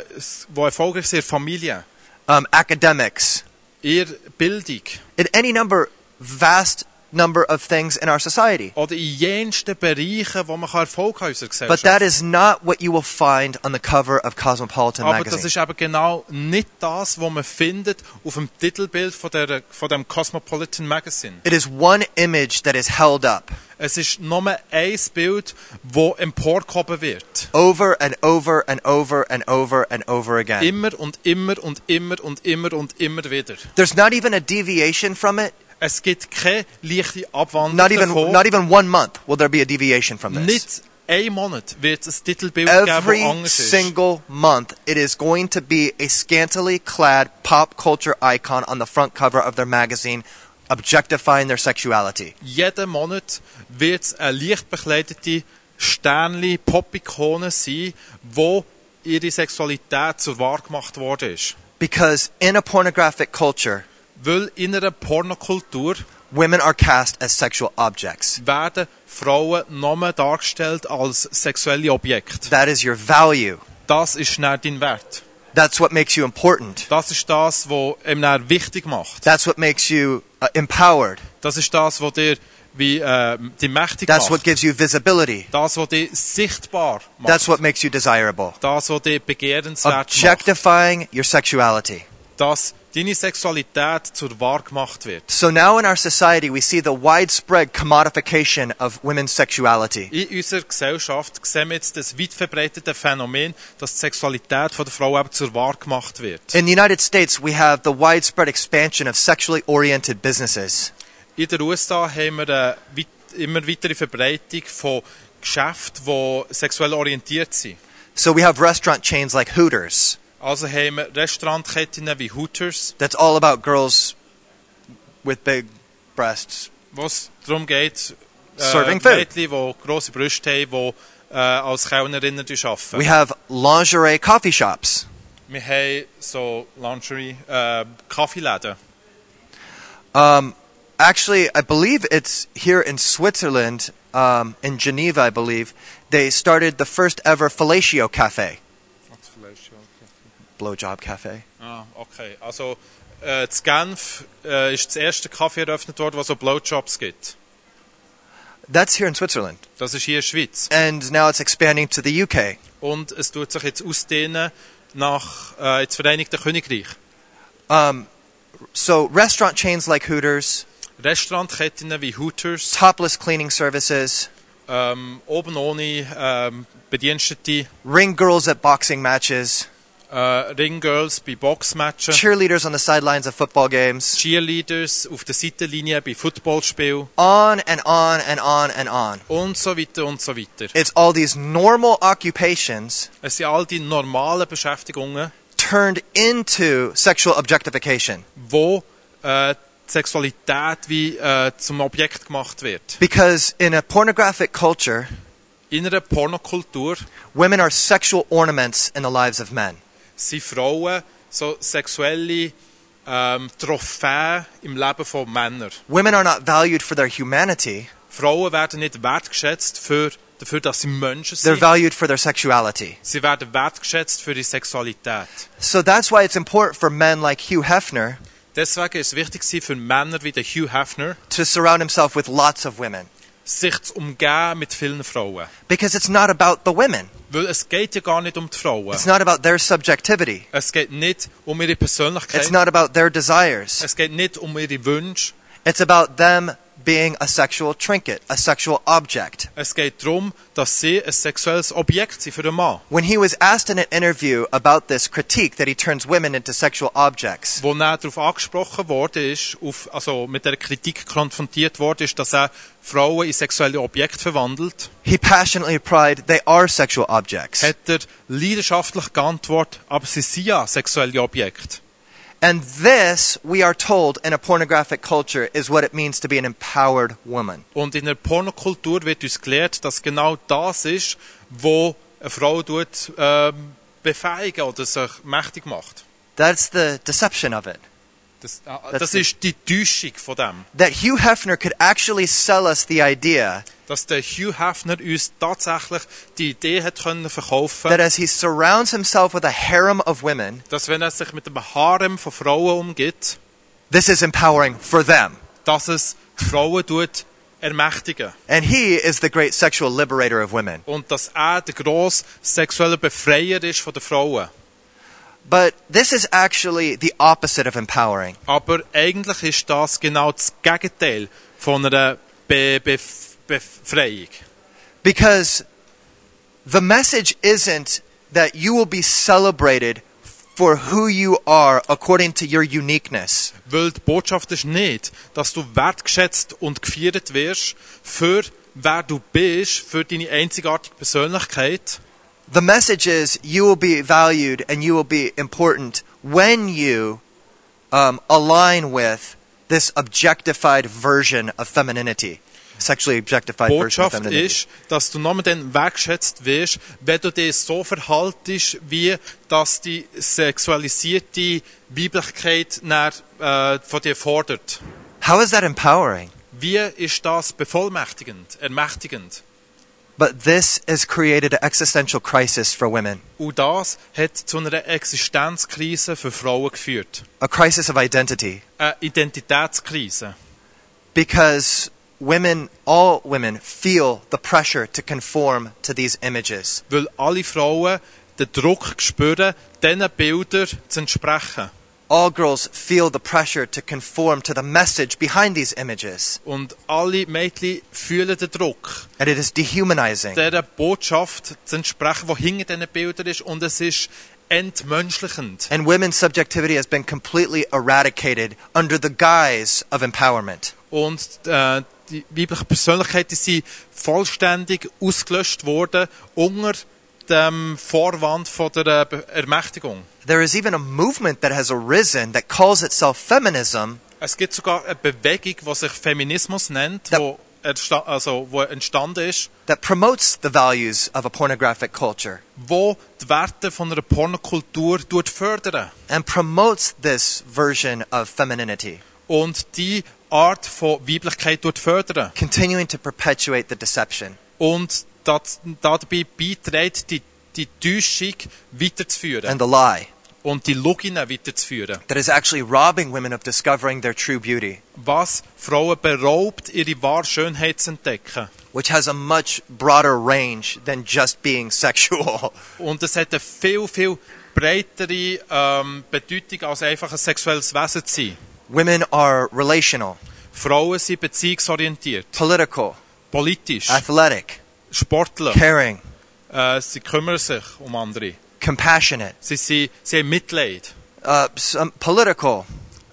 die erfolgreich sind in Familie,
um, academics,
in der Bildung
in any number, vast number of things in our society.
oder in jensten Bereichen, wo man Erfolg haben in unserer
But that is not what you will find on the cover of Cosmopolitan
Aber das
magazine.
ist eben genau nicht das, was man findet auf dem Titelbild von, der, von dem Cosmopolitan Magazine.
It is one image that is held up
Es ist nur ein Bild, das emporgehoben wird.
over and over and over and over and over again.
Immer und immer und immer und immer und immer wieder.
There's not even a deviation from it.
Es gibt keine leichte Abwandlung
Not even
davon.
not even one month will there be a deviation from this.
Nicht ein Monat wird es geben,
Every
anders
single month, it is going to be a scantily clad pop culture icon on the front cover of their magazine, objectifying their sexuality.
Jeden Monat wird es eine leicht bekleidete Sternli, Pop-Ikonen sein, wo ihre Sexualität zur Wahr gemacht worden ist.
Because in a pornographic culture,
Weil in einer Pornokultur
women are cast as sexual objects.
werden Frauen nur dargestellt als sexuelle Objekte.
That is your value.
Das ist nicht dein Wert.
That's what makes you important.
Das ist das, was ihm wichtig macht.
That's what makes you uh, empowered.
Das ist das, was dir wie äh, die mächtig
That's what
macht.
gives you visibility.
Das, was dich sichtbar macht.
That's what makes you desirable.
das, was dich begehrenswert macht.
Objectifying your sexuality.
Dass deine Sexualität zur Wahr gemacht wird.
So now in our society, we see the widespread commodification of women's sexuality.
In unserer Gesellschaft sehen wir jetzt das weit verbreitete Phänomen, dass die Sexualität von der Frau eben zur Wahr gemacht wird.
In the United States, we have the widespread expansion of sexually oriented businesses.
In den USA haben wir eine weit, immer weitere Verbreitung von Geschäften, die sexuell orientiert sind.
So we have restaurant chains like Hooters.
Also haben wir Restaurantketten wie Hooters,
That's all about girls with big breasts.
wo es darum geht, äh,
Serving food.
Mädchen, die grosse Brüste haben, die äh, als Kellnerinnen arbeiten.
We have lingerie coffee shops.
Wir haben so Lingerie, äh, Kaffeeläden.
Um, actually, I believe it's here in Switzerland, um, in Geneva, I believe. They started the first ever fellatio cafe, blowjob cafe.
Ah, okay. Also, äh, in Genf äh, ist das erste Kaffee eröffnet worden, wo so Blowjobs gibt.
That's here in Switzerland,
Das ist hier in der Schweiz.
and now it's expanding to the UK.
Und es tut sich jetzt ausdehnen nach äh, ins Vereinigte Königreich.
Um, so restaurant chains like Hooters,
Restaurantketten wie Hooters,
topless cleaning services,
ähm, oben ohne ähm, Bedienstete,
ring girls at boxing matches, Uh,
äh, Ringgirls bei Boxmatchen,
cheerleaders on the sidelines of football games,
Cheerleaders auf der Seitenlinie bei Footballspielen
on and on and on and on.
und so weiter und so weiter.
It's all these normal occupations
Es sind all die normalen Beschäftigungen,
turned into sexual objectification.
wo äh, Sexualität wie äh, zum Objekt gemacht wird.
Because in a pornographic culture,
In einer Pornokultur
women are sexual ornaments in the lives of men.
Sind Frauen so sexuelle ähm, Trophäen im Leben von Männern.
Women are not valued for their humanity,
Frauen werden nicht wertgeschätzt für, dafür, dass sie Menschen
they're valued for their sexuality.
Sie werden wertgeschätzt für ihre Sexualität.
So that's why it's important for men like Hugh Hefner
Deswegen ist es wichtig für Männer wie der Hugh Hefner,
to surround himself with lots of women.
Sich zu umgeben mit vielen Frauen.
Because it's not about the women,
Weil es geht ja gar nicht um die Frauen.
it's not about their subjectivity,
Es geht nicht um ihre
it's
Persönlichkeit.
not about their desires.
Es geht nicht um ihre Wünsche.
It's about them being a sexual trinket, a sexual object.
Es geht darum, dass sie ein sexuelles Objekt sind für einen Mann.
When he was asked in an interview about this critique that he turns women into sexual objects,
Wo er darauf angesprochen worden ist, auf, also mit der Kritik konfrontiert worden ist, dass er Frauen in sexuelle Objekte verwandelt,
he passionately replied, They are sexual objects.
hat er leidenschaftlich geantwortet, aber sie sind ja sexuelle Objekte.
And this, we are told in a pornographic culture, is what it means to be an empowered woman.
Und in der Pornokultur wird uns gelehrt, dass genau das ist, wo eine Frau tut, ähm, befähigen oder sich mächtig macht.
That's the deception of it.
Das,
That's
das
the-
ist die Täuschung von dem.
That Hugh Hefner could actually sell us the idea
Dass der Hugh Hefner uns tatsächlich die Idee hat können verkaufen,
that as he surrounds himself with a harem of women,
dass wenn er sich mit einem Harem von Frauen umgibt,
this is empowering for them.
dass es die Frauen tut ermächtigen.
And he is the great sexual liberator of women.
Und dass er der grosse sexuelle Befreier ist von den Frauen.
But this is actually the opposite of empowering.
Aber eigentlich ist das genau das Gegenteil von einer Be Bef Befreiung.
Because the message isn't that you will be celebrated for who you are according to your uniqueness.
Weil die Botschaft ist nicht, dass du wertgeschätzt und gefeiert wirst für wer du bist, für deine einzigartige Persönlichkeit.
The message is you will be valued and you will be important when you um, align with this objectified version of femininity. sexually objectified version of
Botschaft
femininity.
ist, dass du nur dann wertschätzt wirst, wenn du dich so verhaltest, wie dass die sexualisierte Weiblichkeit nach, äh, von dir fordert.
How is that empowering?
Wie ist das bevollmächtigend, ermächtigend?
But this has created an existential crisis for women,
Und das hat zu einer Existenzkrise für Frauen geführt.
a crisis of identity,
Eine Identitätskrise.
because women, all women, feel the pressure to conform to these images.
Weil alle Frauen den Druck spüren, diesen Bildern zu entsprechen.
All girls feel the pressure to conform to the message behind these images,
Und alle Mädchen fühlen den Druck,
and it is dehumanizing.
dieser Botschaft zu entsprechen, die hinter diesen Bildern ist. Und es ist entmenschlichend.
And women's subjectivity has been completely eradicated under the guise of empowerment.
Und äh, die weiblichen Persönlichkeiten sind vollständig ausgelöscht worden unter dem Vorwand von der äh, Ermächtigung.
There is even a movement that has arisen that calls itself feminism
Es gibt sogar eine Bewegung, die sich Feminismus nennt,
Ja.
wo, also, wo entstanden ist,
that promotes the values of a pornographic culture
wo die Werte von einer Pornokultur tut fördern
and promotes this version of femininity,
und die Art von Weiblichkeit tut fördern
continuing to perpetuate the deception.
und dabei beiträgt, die, die Täuschung weiterzuführen
and the lie
und die Loginen weiterzuführen.
that is actually robbing women of discovering their true beauty,
was Frauen beraubt, ihre wahre Schönheit zu entdecken.
which has a much broader range than just being *laughs* sexual.
Und es hat eine viel, viel breitere ähm, Bedeutung, als einfach ein sexuelles Wesen zu sein.
Women are relational,
Frauen sind beziehungsorientiert,
political,
politisch,
athletic,
Sportler.
caring,
Äh, sie kümmern sich um andere.
compassionate,
Sie, sind, sie haben Mitleid.
uh, some political,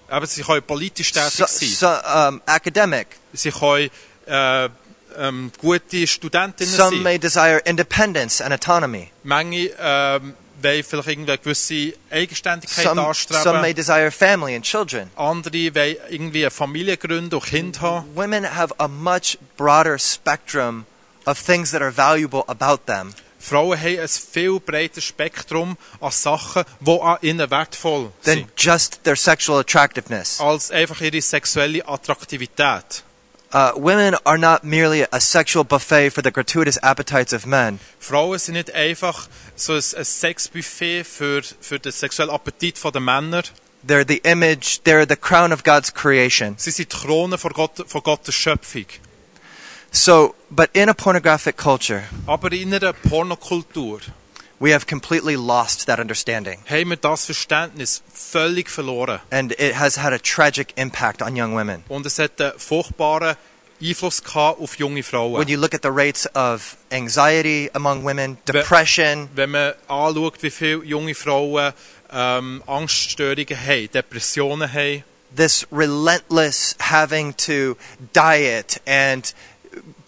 Aber sie können politisch
so,
tätig sein.
so, um, academic.
Sie können äh, ähm, gute Studentinnen
Some
sein.
may desire independence and autonomy.
Manche ähm, wollen vielleicht irgendwie eine gewisse Eigenständigkeit
Some,
anstreben.
some may desire family and children.
Andere wollen irgendwie eine Familie gründen und Kind haben.
Women have a much broader spectrum of things that are valuable about them
Frauen haben ein viel breiteres Spektrum an Sachen, die an ihnen wertvoll
than
sind,
just their sexual attractiveness.
als einfach ihre sexuelle Attraktivität.
Uh, women are not merely a sexual buffet for the gratuitous appetites of men.
Frauen sind nicht einfach so ein, ein Sexbuffet für, für den sexuellen Appetit der Männer.
They're the image, they're the crown of God's creation.
Sie sind die Krone von, Gott, von Gottes Schöpfung.
So, but in a pornographic culture,
Aber in einer Pornokultur
we have completely lost that understanding.
haben wir das Verständnis völlig verloren.
And it has had a tragic impact on young women.
Und es hat einen furchtbaren Einfluss gehabt auf junge Frauen.
When you look at the rates of anxiety among women, depression,
Wenn man anschaut, wie viele junge Frauen ähm, Angststörungen haben, Depressionen haben,
this relentless having to diet and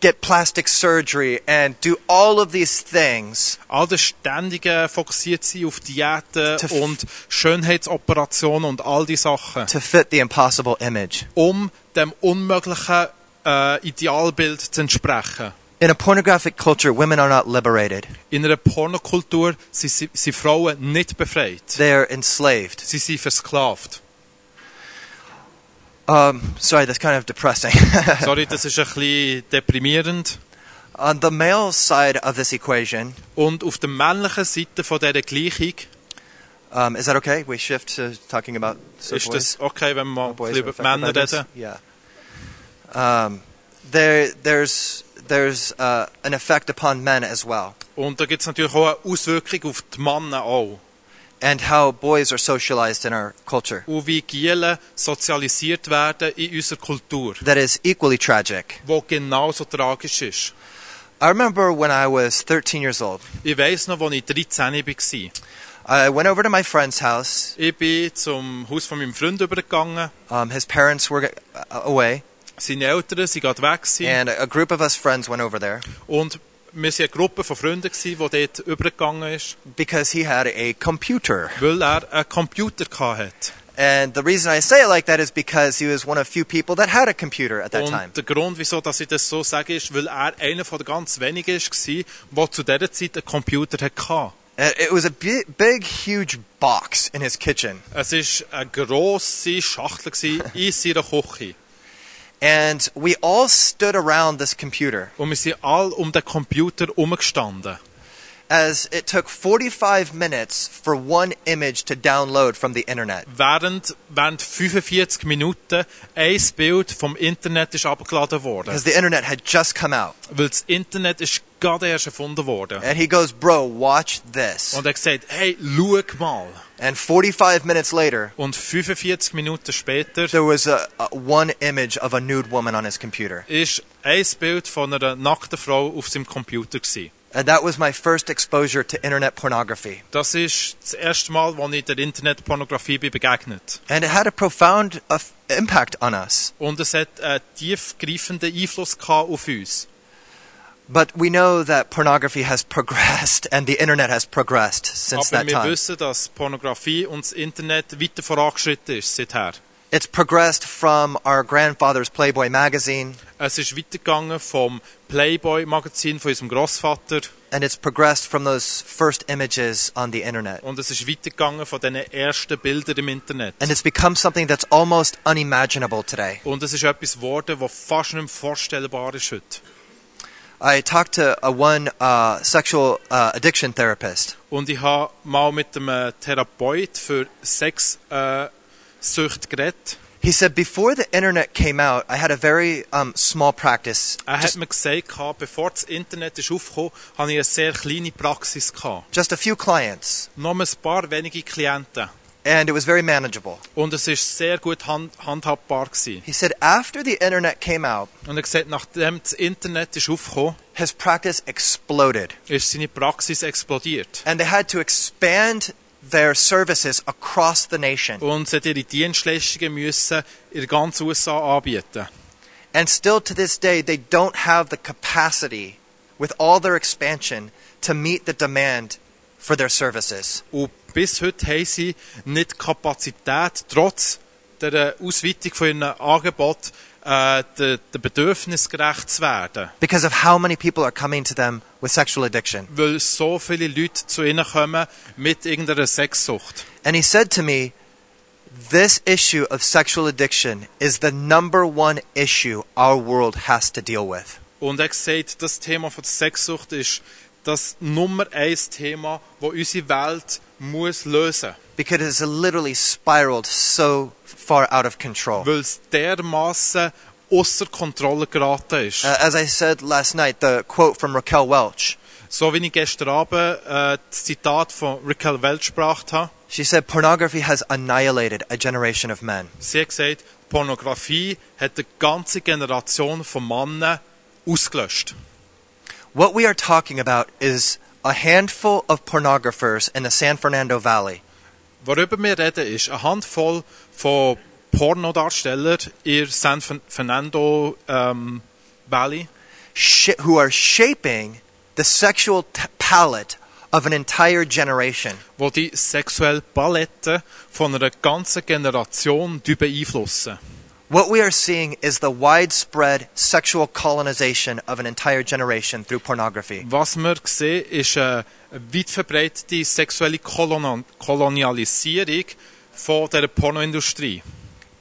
get plastic surgery and do all of these things
all das ständige fokussiert sein auf Diäten und Schönheitsoperationen und all die Sachen,
to fit the impossible image.
um dem unmöglichen äh, Idealbild zu entsprechen.
In a pornographic culture, women are not liberated.
In einer Pornokultur sind, sie- sind Frauen nicht befreit.
They are enslaved.
Sie sind versklavt.
Um, sorry, that's kind of depressing. *laughs*
Sorry, das ist ein bisschen deprimierend.
On the male side of this equation,
Und auf der männlichen Seite von dieser Gleichung
um, is that okay? We shift to talking about
ist
boys.
das okay, wenn wir mal über Männer reden.
Yeah. Um, there, there's there's uh, an effect upon men as well,
Und da gibt es natürlich auch eine Auswirkung auf die Männer auch.
And how boys are socialized in our culture.
Und wie Gielen sozialisiert werden in unserer Kultur,
That is equally tragic.
wo genauso tragisch ist.
I remember when I was 13 years old.
Ich weiss noch, als ich 13 war.
I went over to my friend's house.
Ich bin zum Haus von meinem Freund übergegangen.
Um, his parents were uh, away,
Seine Eltern sind gerade weg
and a group of us friends went over there
Und wir waren eine Gruppe von Freunden, die dort übergegangen ist,
because he had a computer.
weil er einen Computer hatte.
And the reason I say it like that is because he was one of few people that had a computer at that time.
Und der Grund, wieso dass ich das so sage, ist, weil er einer von den ganz wenigen war, der zu dieser Zeit einen Computer hatte.
It was a bi- big, huge box in his kitchen.
Es war eine grosse Schachtel in seiner Küche.
And we all stood around this computer
Und wir sind alle um den Computer herumgestanden.
as it took 45 minutes for one image to download from the internet.
Während, während 45 Minuten ein Bild vom Internet ist abgeladen worden.
Because the internet had just come out.
Weil das Internet ist gerade erst erfunden worden.
And he goes, Bro, watch this.
Und er gesagt, hey, schau mal.
And 45 minutes later,
Und 45 Minuten später
there was a, a one image of a nude woman on his computer.
ist ein Bild von einer nackten Frau auf seinem Computer gewesen.
And that was my first exposure to internet pornography.
Das ist das erste Mal, als ich der Internetpornografie bin begegnet.
And it had a profound uh, impact on us.
Und es hat einen tiefgreifenden Einfluss auf uns.
But we know that pornography has progressed and the internet has progressed since
Aber
that
wir
time.
wissen, dass Pornografie und das Internet weiter vorangeschritten ist seither.
It's progressed from our grandfather's Playboy magazine,
Es ist weitergegangen vom Playboy-Magazin von unserem Großvater
and it's progressed from those first images on the internet.
und es ist weitergegangen von diesen ersten Bildern im Internet.
And it's become something that's almost unimaginable today.
Und es ist etwas geworden, was fast nicht vorstellbar ist heute.
I talked to a one uh, sexual uh, addiction therapist,
Und ich habe mal mit einem Therapeut für Sexsucht äh, geredet.
He said, Before the internet came out, I had a very um, small practice,
Er hat mir gesagt, bevor das Internet ist aufgekommen hatte ich eine sehr kleine Praxis. Gehabt.
just a few clients,
Nur ein paar wenige Klienten.
And it was very manageable.
Und es war sehr gut hand, handhabbar. Gewesen.
He said, After the internet came out,
Und er gesagt, nachdem das Internet ist aufgekommen
his practice exploded,
ist seine Praxis explodiert.
and they had to expand their services across the nation.
Und sie ihre Dienstleistungen müssen in ganzen USA anbieten.
And still to this day, they don't have the capacity, with all their expansion, to meet the demand for their services.
Und bis heute haben sie nicht Kapazität, trotz der Ausweitung von ihren Angeboten, äh, den Bedürfnissen gerecht zu werden.
Because of how many people are coming to them with sexual addiction.
Weil so viele Leute zu ihnen kommen mit irgendeiner Sexsucht.
And he said to me, This issue of sexual addiction is the number one issue our world has to deal with.
Und er gesagt, das Thema von der Sexsucht ist das Nummer eins Thema, das unsere Welt muss lösen
Because it's literally spiraled so far out of control.
Weil es dermaßen außer Kontrolle geraten ist.
Uh, as I said last night, the quote from Raquel Welch
So wie ich gestern Abend äh, das Zitat von Raquel Welch gebracht habe.
she said, Pornography has annihilated a generation of men.
Sie hat gesagt, Pornografie hat eine ganze Generation von Männern ausgelöscht.
What we are talking about is a handful of pornographers in the San Fernando Valley
Worüber wir reden, ist eine Handvoll von Pornodarstellern in San Fernando ähm, Valley,
sh- who are shaping the sexual t- palette of an entire generation.
wo die sexuelle Palette von einer ganzen Generation beeinflussen.
What we are seeing is the widespread sexual colonization of an entire generation through pornography.
Was wir sehen, ist eine weit verbreitete sexuelle Kolon Kolonialisierung von der Pornoindustrie.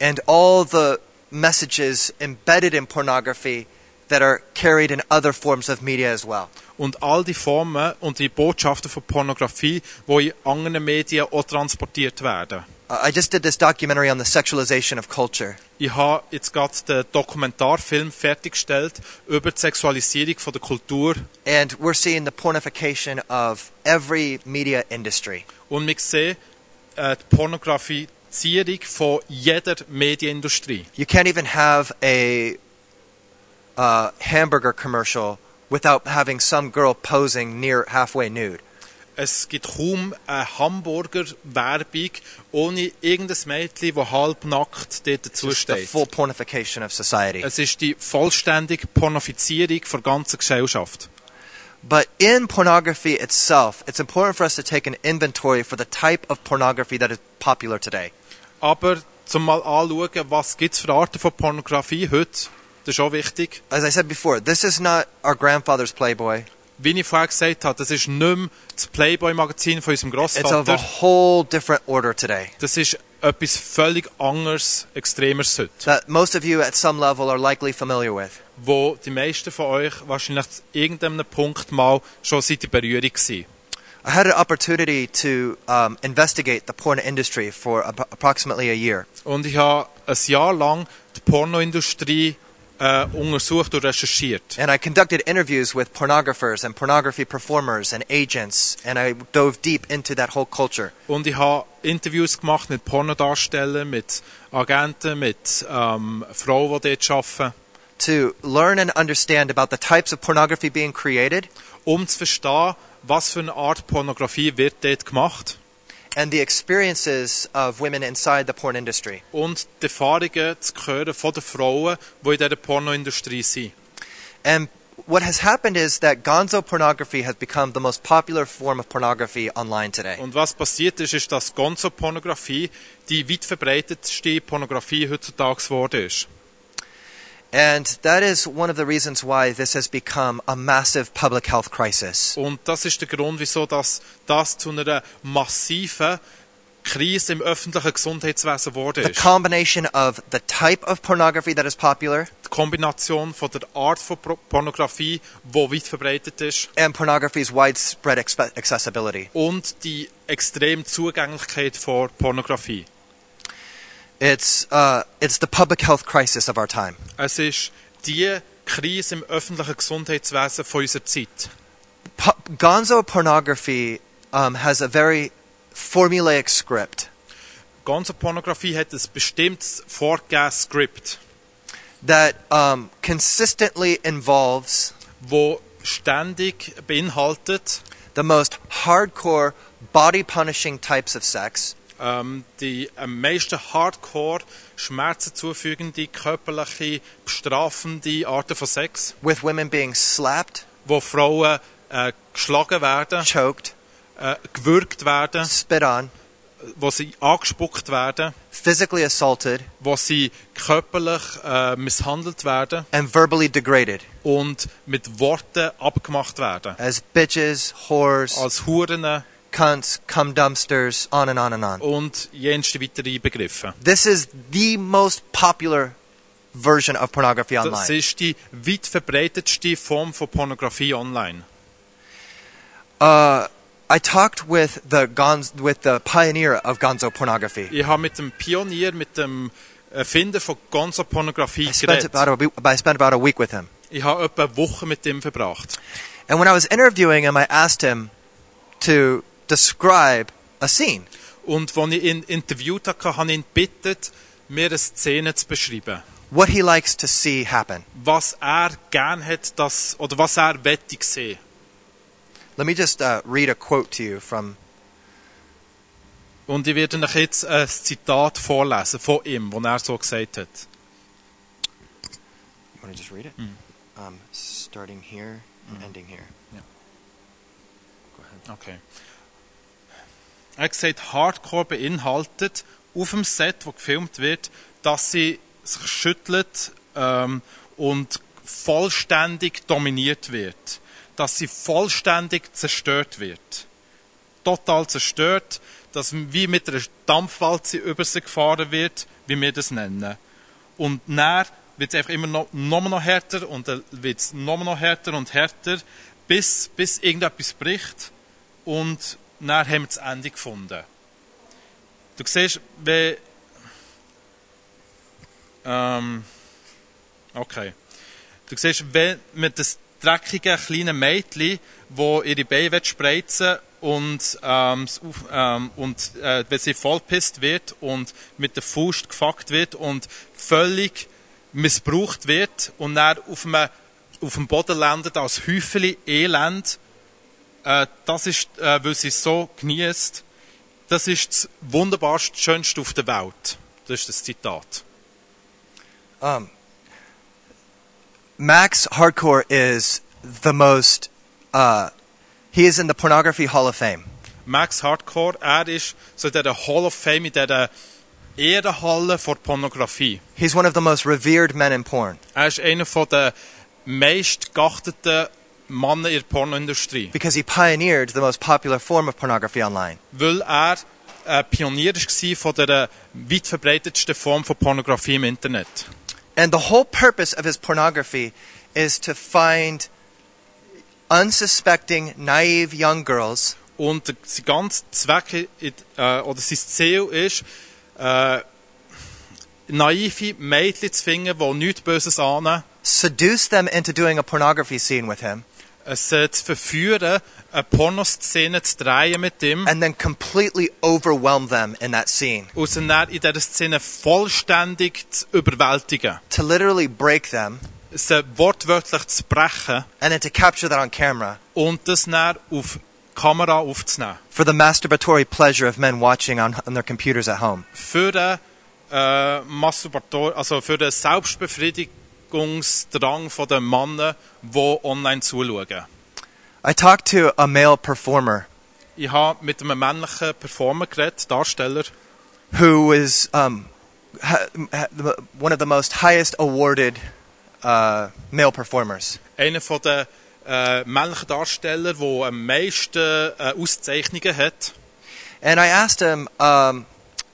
And all the messages embedded in pornography that are carried in other forms of media as well.
Und all die Formen und die Botschaften von Pornografie, die in anderen Medien auch transportiert werden.
I just did this documentary on the sexualization of culture.
Ich habe jetzt gerade den Dokumentarfilm fertiggestellt über die Sexualisierung von der Kultur.
And we're seeing the pornification of every media industry.
Und wir sehen äh, die Pornografisierung von jeder Medienindustrie.
You can't even have a uh, hamburger commercial without having some girl posing near halfway nude.
Es gibt kaum eine Hamburger-Werbung ohne irgendein Mädchen, das halbnackt dort dazusteht.
full pornification of society.
Es ist die vollständige Pornifizierung der ganzen Gesellschaft.
But in pornography itself, it's important for us to take an inventory for the type of pornography that is popular today.
Aber zum mal anschauen, was gibt es für Arten von Pornografie heute, das ist auch wichtig.
As I said before, this is not our grandfather's Playboy.
Wie ich vorher gesagt habe, das ist nicht mehr das Playboy-Magazin von unserem
It's of a
Grossvater.
whole different order today.
Das ist etwas völlig anderes, extremeres heute.
That most of you at some level are likely familiar with.
Wo die meisten von euch wahrscheinlich zu irgendeinem Punkt mal schon seit der Berührung waren.
I had an opportunity to um, investigate the porn industry for ap- approximately a year.
Und ich habe ein Jahr lang die Pornoindustrie äh, untersucht und recherchiert.
And I conducted interviews with pornographers and pornography performers and agents, and I dove deep into that whole culture.
Und ich habe Interviews gemacht mit Pornodarstellern, mit Agenten, mit ähm, Frauen, die dort arbeiten,
to learn and understand about the types of pornography being created
um zu verstehen, was für eine Art Pornografie wird dort gemacht
and the experiences of women inside the porn industry.
und die Erfahrungen zu hören von den Frauen, die in dieser Pornoindustrie sind.
And what has happened is that gonzo pornography has become the most popular form of pornography online today.
Und was passiert ist, ist, dass Gonzo-Pornografie die weit verbreitetste Pornografie heutzutage geworden ist.
And that is one of the reasons why this has become a massive public health crisis.
Und das ist der Grund, wieso das, das zu einer massiven Krise im öffentlichen Gesundheitswesen geworden
The combination of the type of pornography that is popular
Die Kombination von der Art von Pornografie, die weit verbreitet ist,
and pornography's widespread accessibility.
und die extreme Zugänglichkeit von Pornografie.
It's, uh, it's the public health crisis of our time.
Es ist die Krise im öffentlichen Gesundheitswesen von unserer Zeit.
Po- gonzo pornography um, has a very formulaic script
Ganze Pornografie hat ein bestimmtes vorgegebenes Skript,
that um, consistently involves
wo ständig beinhaltet
the most hardcore, body punishing types of sex,
ähm, die am meisten Hardcore, Schmerzen zufügende, körperliche, bestrafende Arten von Sex,
with women being slapped,
wo Frauen äh, geschlagen werden,
choked,
äh, gewürgt werden,
spit on,
wo sie angespuckt werden,
physically assaulted,
wo sie körperlich äh, misshandelt werden
and verbally degraded
und mit Worten abgemacht werden.
as bitches, whores,
Als Huren
cunts, cum dumpsters, on and on and on.
und jenste weitere Begriffe.
This is the most popular version of pornography online.
Das ist die weit verbreitetste Form von Pornografie online.
Uh, I talked with the gonz- with the pioneer of gonzo pornography.
Ich habe mit dem Pionier, mit dem Erfinder von ganzer Pornografie
I spent about a I spent about a week with him.
Ich habe etwa eine Woche mit ihm verbracht.
And when I was interviewing him, I asked him to describe a scene.
Und als ich ihn interviewt habe, habe ich ihn gebeten, mir eine Szene zu beschreiben.
what he likes to see happen.
Was er gern hat, dass, oder was er wette sehen.
Let me just uh, read a quote to you from
Und ich werde euch jetzt ein Zitat vorlesen von ihm, das er so gesagt hat.
You want to just read it? Um, starting here and ending here. Ahead.
Okay. Er hat Hardcore beinhaltet auf dem Set, wo gefilmt wird, dass sie sich schüttelt ähm, und vollständig dominiert wird. Dass sie vollständig zerstört wird. Total zerstört, dass wie mit einer Dampfwalze über sie gefahren wird, wie wir das nennen. Und dann wird es einfach immer noch, noch, noch härter und dann wird es noch, noch härter und härter, bis, bis irgendetwas bricht und dann haben wir das Ende gefunden. Du siehst, wie... Ähm, okay. Du siehst, wenn mit das dreckige kleine Mädchen, wo ihre Beine spreizen und, ähm, ähm, und äh, wenn sie vollpisst wird und mit der Faust gefuckt wird und völlig missbraucht wird und dann auf, einem, auf dem Boden landet als Häufeli Elend, äh, das ist, äh, weil sie es so genießt, das ist das wunderbarste, schönste auf der Welt. Das ist das Zitat.
Um, Max Hardcore is the most. Uh, he is in the pornography Hall of Fame.
Max Hardcore, er ist so in dieser Hall of Fame, in dieser Ehrenhalle vor Pornografie.
He's one of the most revered men in porn
Er ist einer von der meist geachteten Männer in der Pornoindustrie,
because he pioneered the most popular form of pornography online.
weil er ein Pionier war von der weit verbreitetsten Form von Pornografie im Internet.
And the whole purpose of his pornography is to find unsuspecting, naive young girls
Und sein ganzer Zweck äh, oder sein Ziel ist, äh, naive Mädchen zu finden, die nichts Böses ahnen,
seduce them into doing a pornography scene with him,
äh, zu verführen, eine Pornoszene zu drehen mit ihm
and then completely overwhelm them in that scene.
und sie dann in dieser Szene vollständig zu überwältigen.
To literally break them,
Sie wortwörtlich zu brechen
and then to capture that on camera
und das dann auf Kamera aufzunehmen.
for the masturbatory pleasure of men watching on, on their computers at home.
Für äh, Masturbator, also für den Selbstbefriedigungsdrang von den Männern, die online zuschauen.
I talked to a male performer
Ich habe mit einem männlichen Performer geredet, Darsteller,
who was um, one of the most highest awarded uh, male performers.
einer von den äh, männlichen Darsteller, der am meisten äh, Auszeichnungen hat.
And I asked him, um,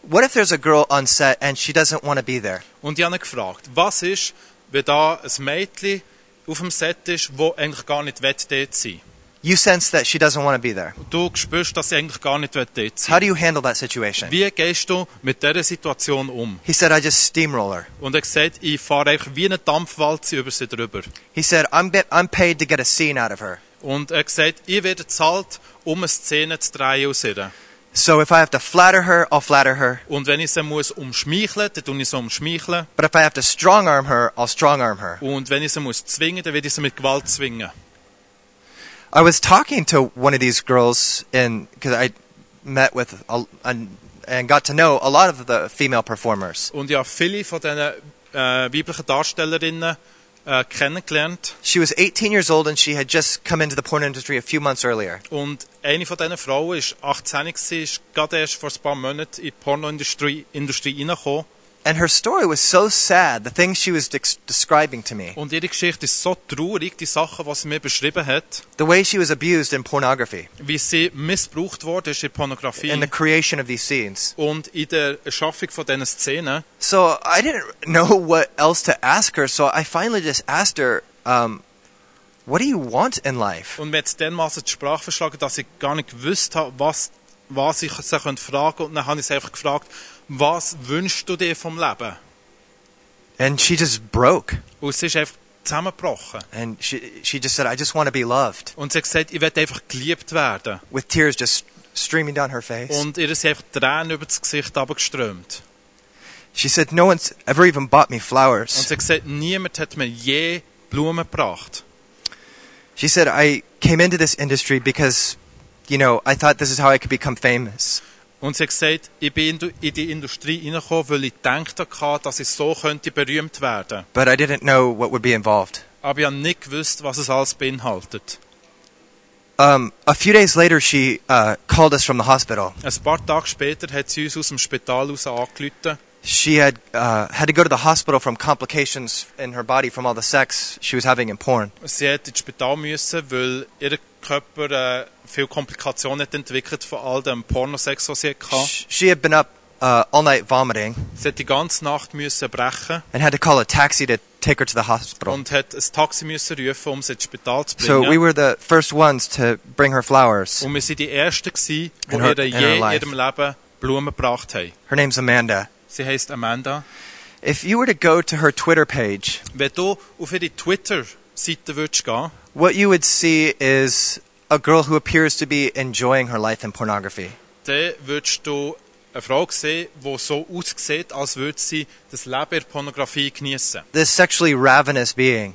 what if there's a girl on set and she doesn't want to be there?
Und ich habe gefragt, was ist, wenn da ein Mädchen auf dem Set ist, das eigentlich gar nicht will dort sein
You sense that she doesn't want to be there.
Du spürst, dass sie eigentlich gar nicht will dort sein
How do you handle that situation?
Wie gehst du mit dieser Situation um?
He said, I just steamroller.
Und er gesagt, ich fahre einfach wie eine Dampfwalze über sie drüber.
He said, I'm, get, I'm paid to get a scene out of her.
Und er gesagt, ich werde bezahlt, um eine Szene zu drehen aus ihr.
So if I have to flatter her, I'll flatter her.
Und wenn ich sie muss umschmeicheln, dann tue ich sie umschmeicheln.
But if I have to strong arm her, I'll strong arm her.
Und wenn ich sie muss zwingen, dann werde ich sie mit Gewalt zwingen.
I was talking to one of these girls in because I met with a, an and got to know a lot of the female performers.
Und habe viele von diesen äh, weiblichen Darstellerinnen äh, kennengelernt.
She was 18 years old and she had just come into the porn industry a few months earlier.
Und eine von diesen Frauen war 18, gewesen, ist gerade erst vor ein paar Monaten in die Pornoindustrie Industrie reingekommen.
And her story was so sad, the things she was dex- describing to me,
Und ihre Geschichte ist so traurig, die Sachen, die sie mir beschrieben hat,
the way she was abused in pornography,
wie sie missbraucht wurde in Pornografie
in the creation of these scenes.
und in der Erschaffung von diesen Szenen.
So I didn't know what else to ask her, so I finally just asked her, um, What do you want in life?
Und mir hat es dermaßen die Sprache verschlagen, dass ich gar nicht gewusst habe, was, was ich sie könnte fragen Und dann habe ich sie einfach gefragt, was wünschst du dir vom Leben?
And she just broke.
Und sie ist einfach zusammengebrochen.
And she, she just said, I just want to be loved.
Und sie hat gesagt, ich will einfach geliebt werden.
With tears just streaming down her face.
Und ihr sind einfach Tränen über das Gesicht abgeströmt.
She said, No one's ever even bought me
Und
flowers.
sie hat gesagt, niemand hat mir je Blumen gebracht.
She said, I came into this industry because, you know, I thought this is how I could become famous.
Und sie hat gesagt, ich bin in die Industrie reingekommen, weil ich gedacht hatte, dass ich so könnte berühmt werden.
But I didn't know what would be involved.
Aber ich habe nicht gewusst, was es alles beinhaltet.
Um, a few days later, she uh, called us from the hospital.
Ein paar Tage später hat sie uns aus dem Spital raus angerufen.
She had uh, had to go to the hospital from complications in her body from all the sex she was having in porn.
Sie hat ins Spital müssen, weil ihr Körper äh, viele Komplikationen hat entwickelt von all dem Pornosex, was sie hatte.
Sh- She had been up uh, all night vomiting
Sie hat die ganze Nacht müssen brechen
and had to call a taxi to take her to the hospital.
und hat ein Taxi müssen rufen, um sie ins Spital zu bringen.
So we were the first ones to bring her flowers.
und wir waren die Ersten, gewesen, die ihr je in ihrem Leben Blumen gebracht haben.
Her name's Amanda.
Sie heisst Amanda.
If you were to go to her Twitter page,
Wenn du auf ihre Twitter-Seite würdest gehen,
what you would see is a girl who appears to be enjoying her life in pornography.
dann würdest du eine Frau sehen, die so aussieht, als würde sie das Leben in Pornografie genießen.
This sexually ravenous being,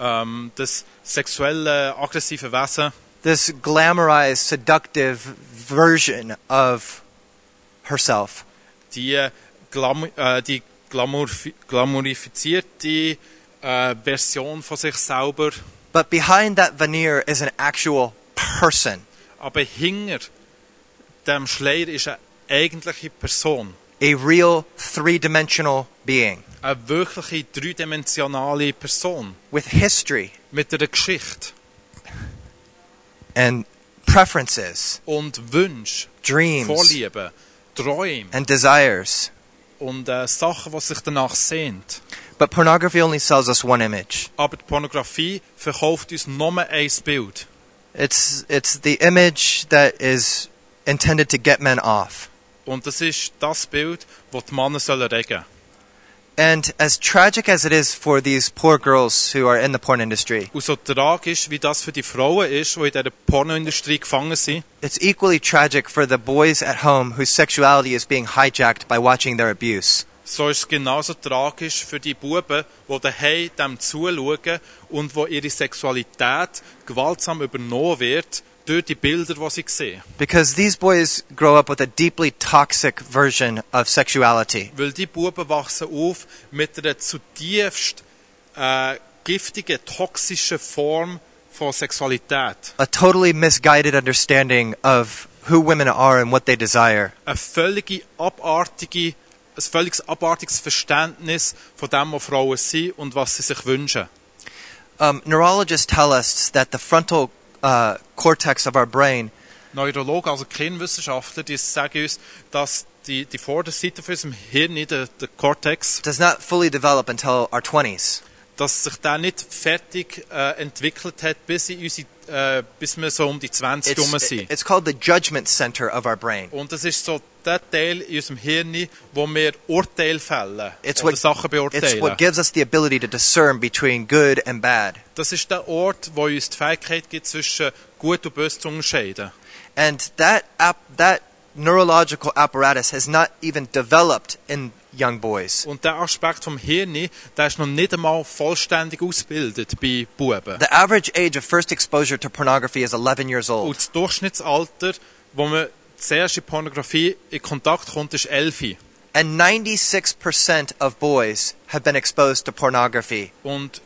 Ähm, das sexuelle, aggressive Wesen,
this glamorized, seductive version of herself.
die, Glamour, äh, die glamourfi- glamourifizierte äh, Version von sich selber,
But behind that veneer is an actual person.
aber hinter dem Schleier ist eine eigentliche Person.
a real three dimensional being.
Eine wirkliche dreidimensionale Person.
With history.
Mit einer Geschichte.
And preferences,
und Wünsche,
dreams,
Vorlieben, Träume.
And desires.
Und äh, Sachen, die sich danach sehnt.
But pornography only sells us one image.
Aber die Pornografie verkauft uns nur ein Bild.
It's, it's the image that is intended to get men off.
Und das ist das Bild, das die Männer sollen regen
And as tragic as it is for these poor girls who are in the porn industry,
Und so tragisch, wie das für die Frauen ist, die in dieser Pornoindustrie gefangen sind,
it's equally tragic for the boys at home whose sexuality is being hijacked by watching their abuse.
so ist es genauso tragisch für die Buben, die daheim dem zuschauen und wo ihre Sexualität gewaltsam übernommen wird durch die Bilder, die sie sehen.
Because these boys grow up with a deeply toxic version of sexuality.
Weil die Buben wachsen auf mit einer zutiefst äh, giftigen, toxischen Form von Sexualität.
A totally misguided understanding of who women are and what they desire.
Eine völlige abartige, ein völlig abartiges Verständnis von dem, was Frauen sind und was sie sich wünschen.
Um, neurologists tell us that the frontal uh, cortex of our brain
Neurologen, also Gehirnwissenschaftler, die sagen uns, dass die, die Vorderseite von unserem Hirn, der, der Cortex,
does not fully develop until our 20s.
dass sich der nicht fertig äh, entwickelt hat, bis, in unsere, äh, bis wir so um die 20 herum
It's,
sind.
it's called the judgment center of our brain.
Und das ist so der Teil in unserem Hirn, wo wir Urteile fällen
It's
oder
what,
Sachen
it's
beurteilen.
what gives us the ability to discern between good and bad.
Das ist der Ort, wo uns die Fähigkeit gibt, zwischen gut und böse zu unterscheiden.
And that, that neurological apparatus has not even developed in young boys.
Und der Aspekt vom Hirn, der ist noch nicht einmal vollständig ausgebildet bei Buben.
The average age of first exposure to pornography is 11 years
Und
old.
das Durchschnittsalter, wo man zuerst in Pornografie in Kontakt kommt, ist 11.
And 96% of boys have been exposed to pornography.
Und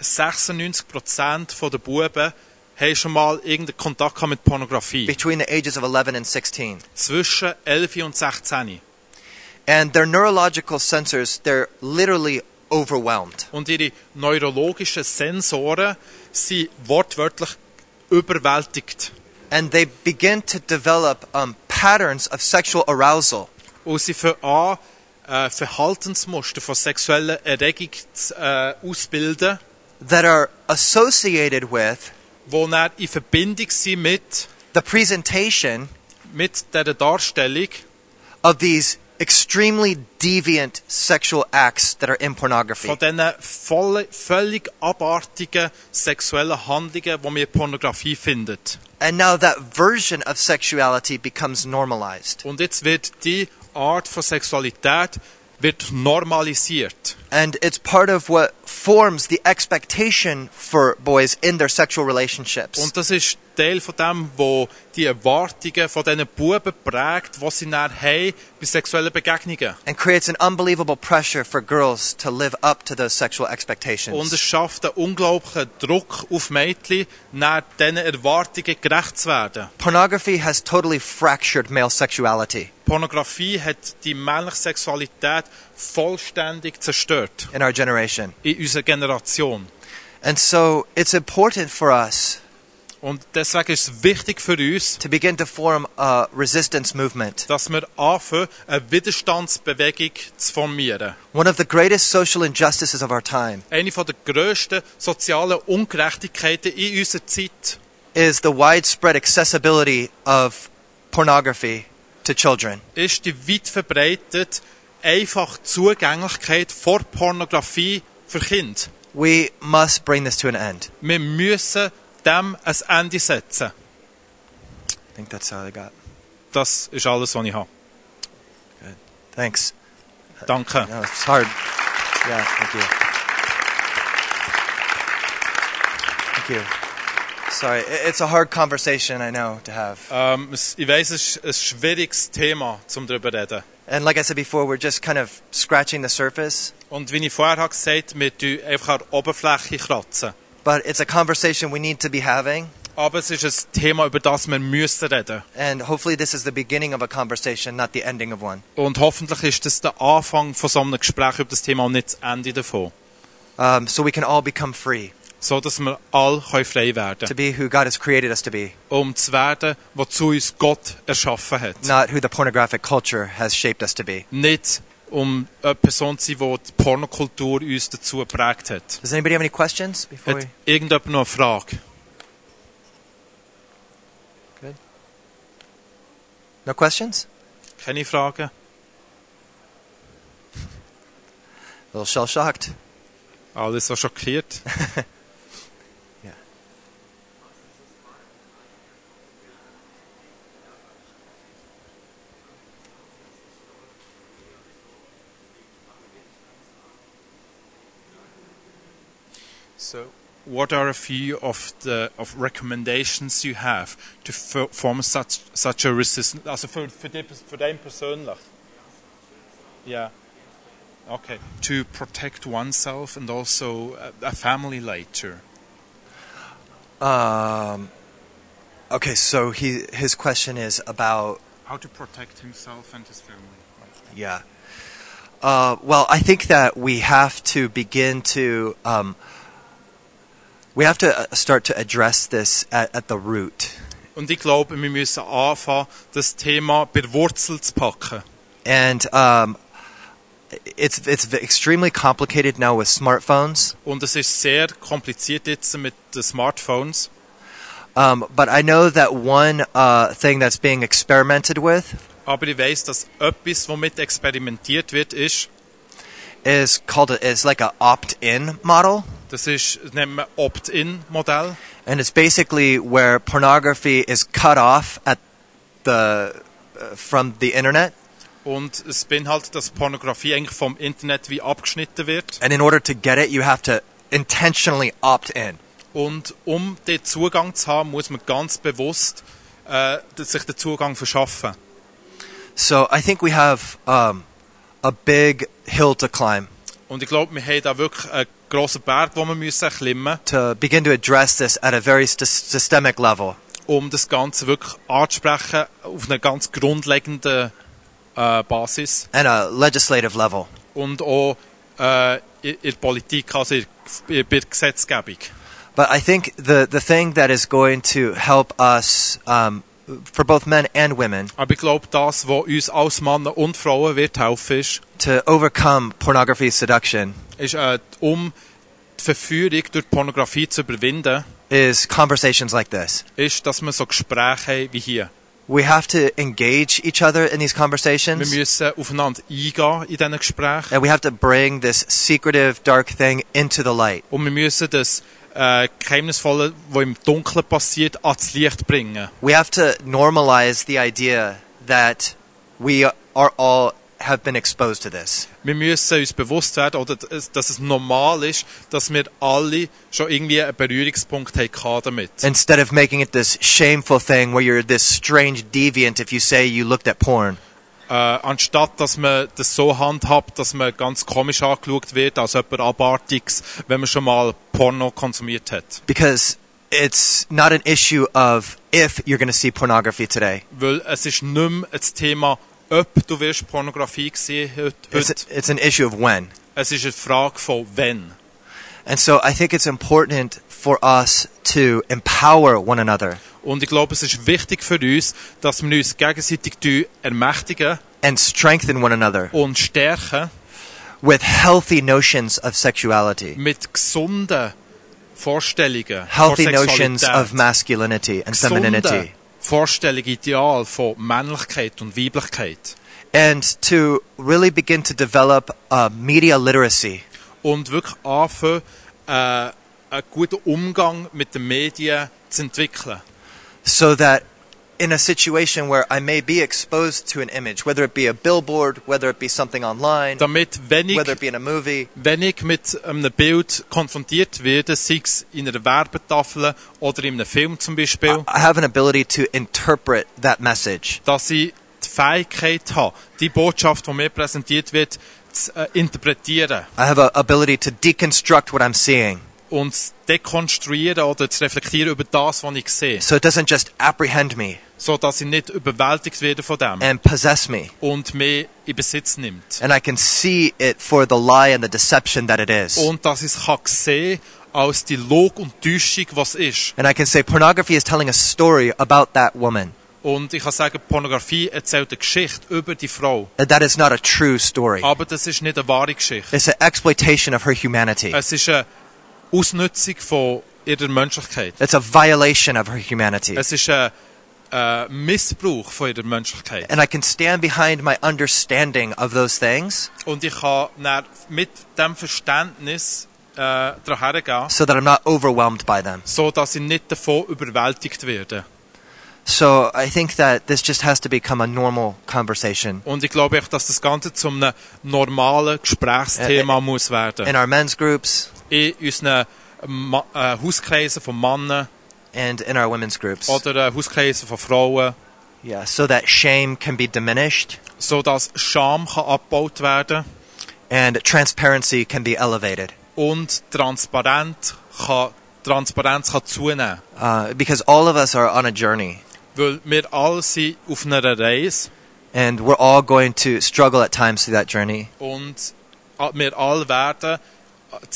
96% der Buben haben schon mal irgendeinen Kontakt mit Pornografie.
between the ages of 11 and 16.
Zwischen 11 und 16.
And their neurological sensors, they're literally overwhelmed.
Und ihre neurologischen Sensoren sind wortwörtlich überwältigt.
And they begin to develop um, patterns of sexual arousal
Und sie fangen an, äh, Verhaltensmuster von sexueller Erregung zu, äh, ausbilden,
that are associated with
die dann in Verbindung sind mit,
the presentation
mit dieser Darstellung
of these extremely deviant sexual acts that are in pornography.
von diesen voll, völlig abartigen sexuellen Handlungen, die man in Pornografie findet.
And now that version of sexuality becomes normalized.
Und jetzt wird die Art von Sexualität wird normalisiert.
And it's part of what forms the expectation for boys in their sexual relationships.
Und das ist Teil von dem, wo die Erwartungen von diesen Buben prägt, was sie dann haben bei sexuellen Begegnungen.
and creates an unbelievable pressure for girls to live up to those sexual
Und es
expectations.
schafft einen unglaublichen Druck auf Mädchen, nach diesen Erwartungen gerecht zu werden.
Pornography has totally fractured male sexuality
Pornografie hat die männliche Sexualität vollständig zerstört
in our generation.
in unserer Generation.
And so it's important for us
Und deswegen ist es wichtig für uns,
to begin to form a resistance movement.
dass wir anfangen, eine Widerstandsbewegung zu formieren.
One of the greatest social injustices of our time
Eine der grössten sozialen Ungerechtigkeiten in unserer Zeit
is the widespread accessibility of pornography to children.
ist die weit verbreitete, einfache Zugänglichkeit vor Pornografie für Kinder.
We must bring this to an end.
Wir müssen dem ein Ende setzen.
I think that's all I got.
Das ist alles, was ich habe.
Thanks.
Danke.
No, it's hard. Yeah, thank you. Thank you. Sorry, it's a hard conversation, I know, to have.
Ähm, es- ich weiss, es ist ein schwieriges Thema, um darüber zu reden.
And like I said before, we're just kind of scratching the surface,
Und wie ich vorher gesagt habe, wir tun einfach an der Oberfläche kratzen.
But it's a conversation we need to be having.
Aber es ist ein Thema, über das wir müssen reden.
And hopefully, this is the beginning of a conversation, not the ending of one.
Und hoffentlich ist das der Anfang von so einem Gespräch über das Thema und nicht das Ende davon.
Um, so we can all become free
So dass wir können frei werden
to be who God has created us to be,
Um zu werden, wozu uns Gott erschaffen hat.
not who the pornographic culture has shaped us to be.
Nicht um eine Person zu sein, die die Pornokultur uns dazu geprägt hat.
Does anybody have any questions before
Hat
we?
irgendjemand noch eine Frage?
No questions?
Keine Fragen?
A little shell shocked.
Alles so schockiert? *laughs* So, what are a few of the of recommendations you have to f- form such such a resistance? Also für, die, für den persönlich. Yeah. Okay. To protect oneself and also a, a family later.
Um, okay, so he his question is about
How to protect himself and his family.
yeah. Uh, well, I think that we have to begin to um, we have to uh, start to address this at, at the root,
Und ich glaube, wir müssen anfangen, das Thema bei der Wurzel zu packen.
and um, it's it's extremely complicated now with smartphones.
Und es ist sehr kompliziert jetzt mit den Smartphones.
Um, but I know that one uh, thing that's being experimented with
Aber ich weiß, dass etwas, womit experimentiert wird, ist,
is called a, is like a opt-in model,
das ist, das nennt man Opt-in-Modell.
and it's basically where pornography is cut off at the uh, from the internet,
Und es beinhaltet, dass Pornografie eigentlich vom Internet wie abgeschnitten wird.
and in order to get it, you have to intentionally opt in.
Und um den Zugang zu haben, muss man ganz bewusst äh, sich den Zugang verschaffen.
So I think we have um, a big hill to climb
Und ich glaube, wir haben da wirklich einen grossen Berg, den wir müssen klimmen
to begin to address this at a very sys- systemic level.
um das Ganze wirklich anzusprechen auf einer ganz grundlegenden äh, Basis.
and a legislative level.
Und auch äh, in, der Politik, also in, der Gesetzgebung.
But I think the, the thing that is going to help us, um, for both men and women,
Aber ich glaube, das, was uns als Männer und Frauen wird helfen, ist,
to overcome pornography seduction
ist äh, um die Verführung durch Pornografie zu überwinden,
is conversations like this.
ist, dass wir so Gespräche haben wie hier.
We have to engage each other in these
Wir
conversations,
müssen aufeinander eingehen in diesen Gesprächen.
and we have to bring this secretive, dark thing into the light.
Und wir müssen das äh, Geheimnisvolle, was im Dunkeln passiert, ans Licht bringen.
We have to normalize the idea that we are all have been exposed to this.
Wir müssen uns bewusst werden, oder dass es normal ist, dass wir alle schon irgendwie einen Berührungspunkt haben damit.
Instead of making it this shameful thing where you're this strange deviant if you say you looked at porn.
Äh, anstatt dass man das so handhabt, dass man ganz komisch angeschaut wird, als jemand Abartiges, wenn man schon mal Porno konsumiert hat.
because it's not an issue of if you're going to see pornography today.
Weil es ist nicht mehr das Thema, ob du wirst Pornografie gesehen heute.
It's,
heute.
it's an issue of when.
Es ist eine Frage von wenn.
And so I think it's important for us to empower one another
Und ich glaube, es ist wichtig für uns, dass wir uns gegenseitig ermächtigen
and strengthen one another
und stärken
with healthy notions of sexuality,
mit gesunden Vorstellungen
healthy notions of masculinity and femininity,
Vorstellungen, Ideal von Männlichkeit und Weiblichkeit.
and to really begin to develop uh, media literacy
Und wirklich anfangen, äh, einen guten Umgang mit den Medien zu entwickeln.
so that in a situation where I may be exposed to an image, whether it be a billboard, whether it be something online,
Damit, wenn ich,
whether it be in a movie,
wenn ich mit einem Bild konfrontiert werde, sei es in einer Werbetafel oder in einem Film zum Beispiel,
I have an ability to interpret that message.
dass ich die Fähigkeit habe, die Botschaft, die mir präsentiert wird, zu äh, interpretieren.
I have an ability to deconstruct what I'm seeing
uns dekonstruieren oder zu reflektieren über das, was ich sehe.
So it doesn't just apprehend me
So dass ich nicht überwältigt werde von dem
and possess me.
und mich in Besitz nimmt.
And I can see it for the lie and the deception that it is.
Und dass ich es kann sehen als die Log und Täuschung, was ist.
And I can say pornography is telling a story about that woman.
Und ich kann sagen, Pornografie erzählt eine Geschichte über die Frau.
And that is not a true story.
Aber das ist nicht eine wahre Geschichte.
It's an exploitation of her humanity.
Es ist eine Ausnutzung von ihrer Menschlichkeit.
It's a violation of her humanity.
Es ist ein äh, Missbrauch von ihrer Menschlichkeit.
And I can stand behind my understanding of those things
Und ich kann dann mit dem Verständnis äh, hergehen,
so that I'm not overwhelmed by them.
so dass ich nicht davon überwältigt werde.
So I think that this just has to become a normal conversation
Und ich glaube dass das Ganze zu einem normalen Gesprächsthema muss werden.
in our men's groups
In unseren Ma eh, äh, Hauskreisen von Männern
and in our women's groups.
oder eh, äh, Hauskreisen von Frauen,
Yeah, so that shame can be diminished
so dass Scham kann abgebaut werden
and transparency can be elevated.
und transparent kann, Transparenz kann zunehmen.
Uh, because all of us are on a journey
Weil wir alle sind auf einer Reise
and we're all going to struggle at times through that journey.
und eh, wir alle werden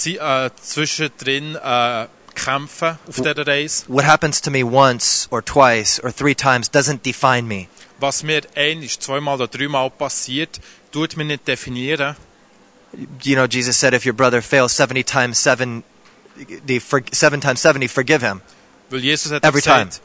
äh, zwischendrin äh, kämpfen auf dieser Reise.
What happens to me once or twice or three times doesn't define me.
Was mir einisch, zweimal oder dreimal passiert, tut mich nicht definieren.
You know, Jesus said, if your brother fails 70 times 7, the, for, 7 times 70, forgive him.
Weil Jesus hat
Every
gesagt,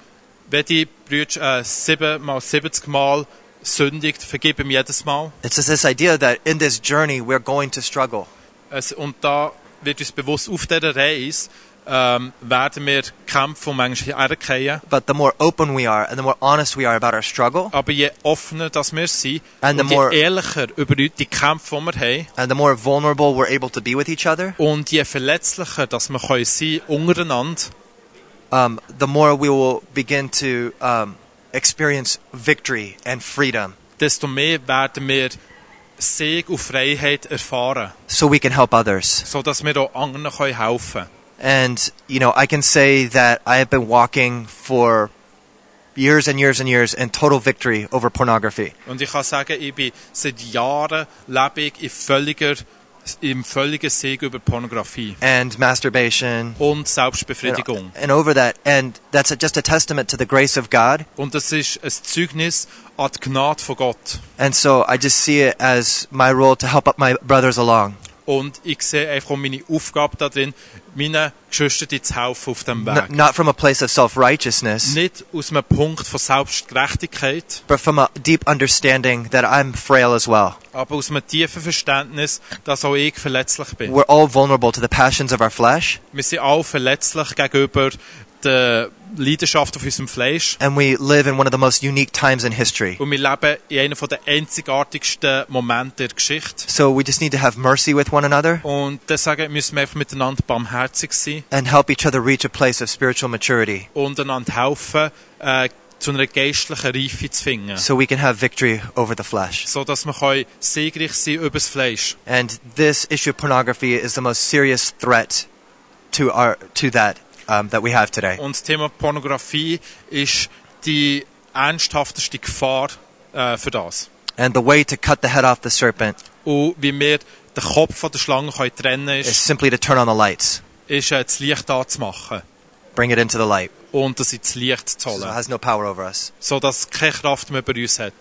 wenn die Brüder äh, sieben mal 70 Mal sündigt, vergib ihm jedes Mal.
It's this idea that in this journey we're going to struggle.
Es, und da uns bewusst, auf dieser Reise ähm, werden wir kämpfen und manchmal hergehen.
But the more open we are and the more honest we are about our struggle
Aber je offener dass wir sind
And
und je
more-
ehrlicher über die Kämpfe, die wir haben,
and the more vulnerable we're able to be with each other,
und je verletzlicher dass wir können sein untereinander,
um, the more we will begin to um, experience victory and freedom.
Desto mehr werden wir Sieg und Freiheit erfahren,
so we can help others.
so dass wir auch anderen können helfen
And, you know, I can say that I have been walking for years and years and years in total victory over pornography.
Und ich kann sagen, ich bin seit Jahren lebe ich in völliger, im völligen Sieg über Pornografie
and masturbation
und
and,
Selbstbefriedigung.
and over that and that's just a testament to the grace of god
Und das ist ein Zeugnis an die Gnade von Gott.
and so i just see it as my role to help up my brothers along
Und ich sehe einfach meine Aufgabe darin, meinen Geschwistern zu helfen auf dem Weg.
not from a place of self-righteousness
Nicht aus einem Punkt von Selbstgerechtigkeit,
but from a deep understanding that i'm frail as well
aber aus einem tiefen Verständnis, dass auch ich verletzlich bin.
we're all vulnerable to the passions of our flesh
Wir sind alle verletzlich gegenüber der Leidenschaft auf unserem Fleisch.
and we live in one of the most unique times in history
Und wir leben in einem der einzigartigsten Momente der Geschichte.
so we just need to have mercy with one another
Und deswegen müssen wir einfach miteinander barmherzig sein
and help each other reach a place of spiritual maturity
und einander helfen, äh, zu einer geistlichen Reife zu finden.
so we can have victory over the flesh
So dass wir siegreich sein über das Fleisch.
And this issue of pornography is the most serious threat to our to that um, that we have today.
Und das Thema Pornografie ist die ernsthafteste Gefahr äh, für das.
And the way to cut the head off the serpent
Und wie wir den Kopf von der Schlange können trennen
is
ist,
simply to turn on the lights,
ist äh, das Licht anzumachen
bring it into the light,
und das ins Licht zu
so it
holen,
has no power over us.
sodass es keine Kraft mehr bei uns hat.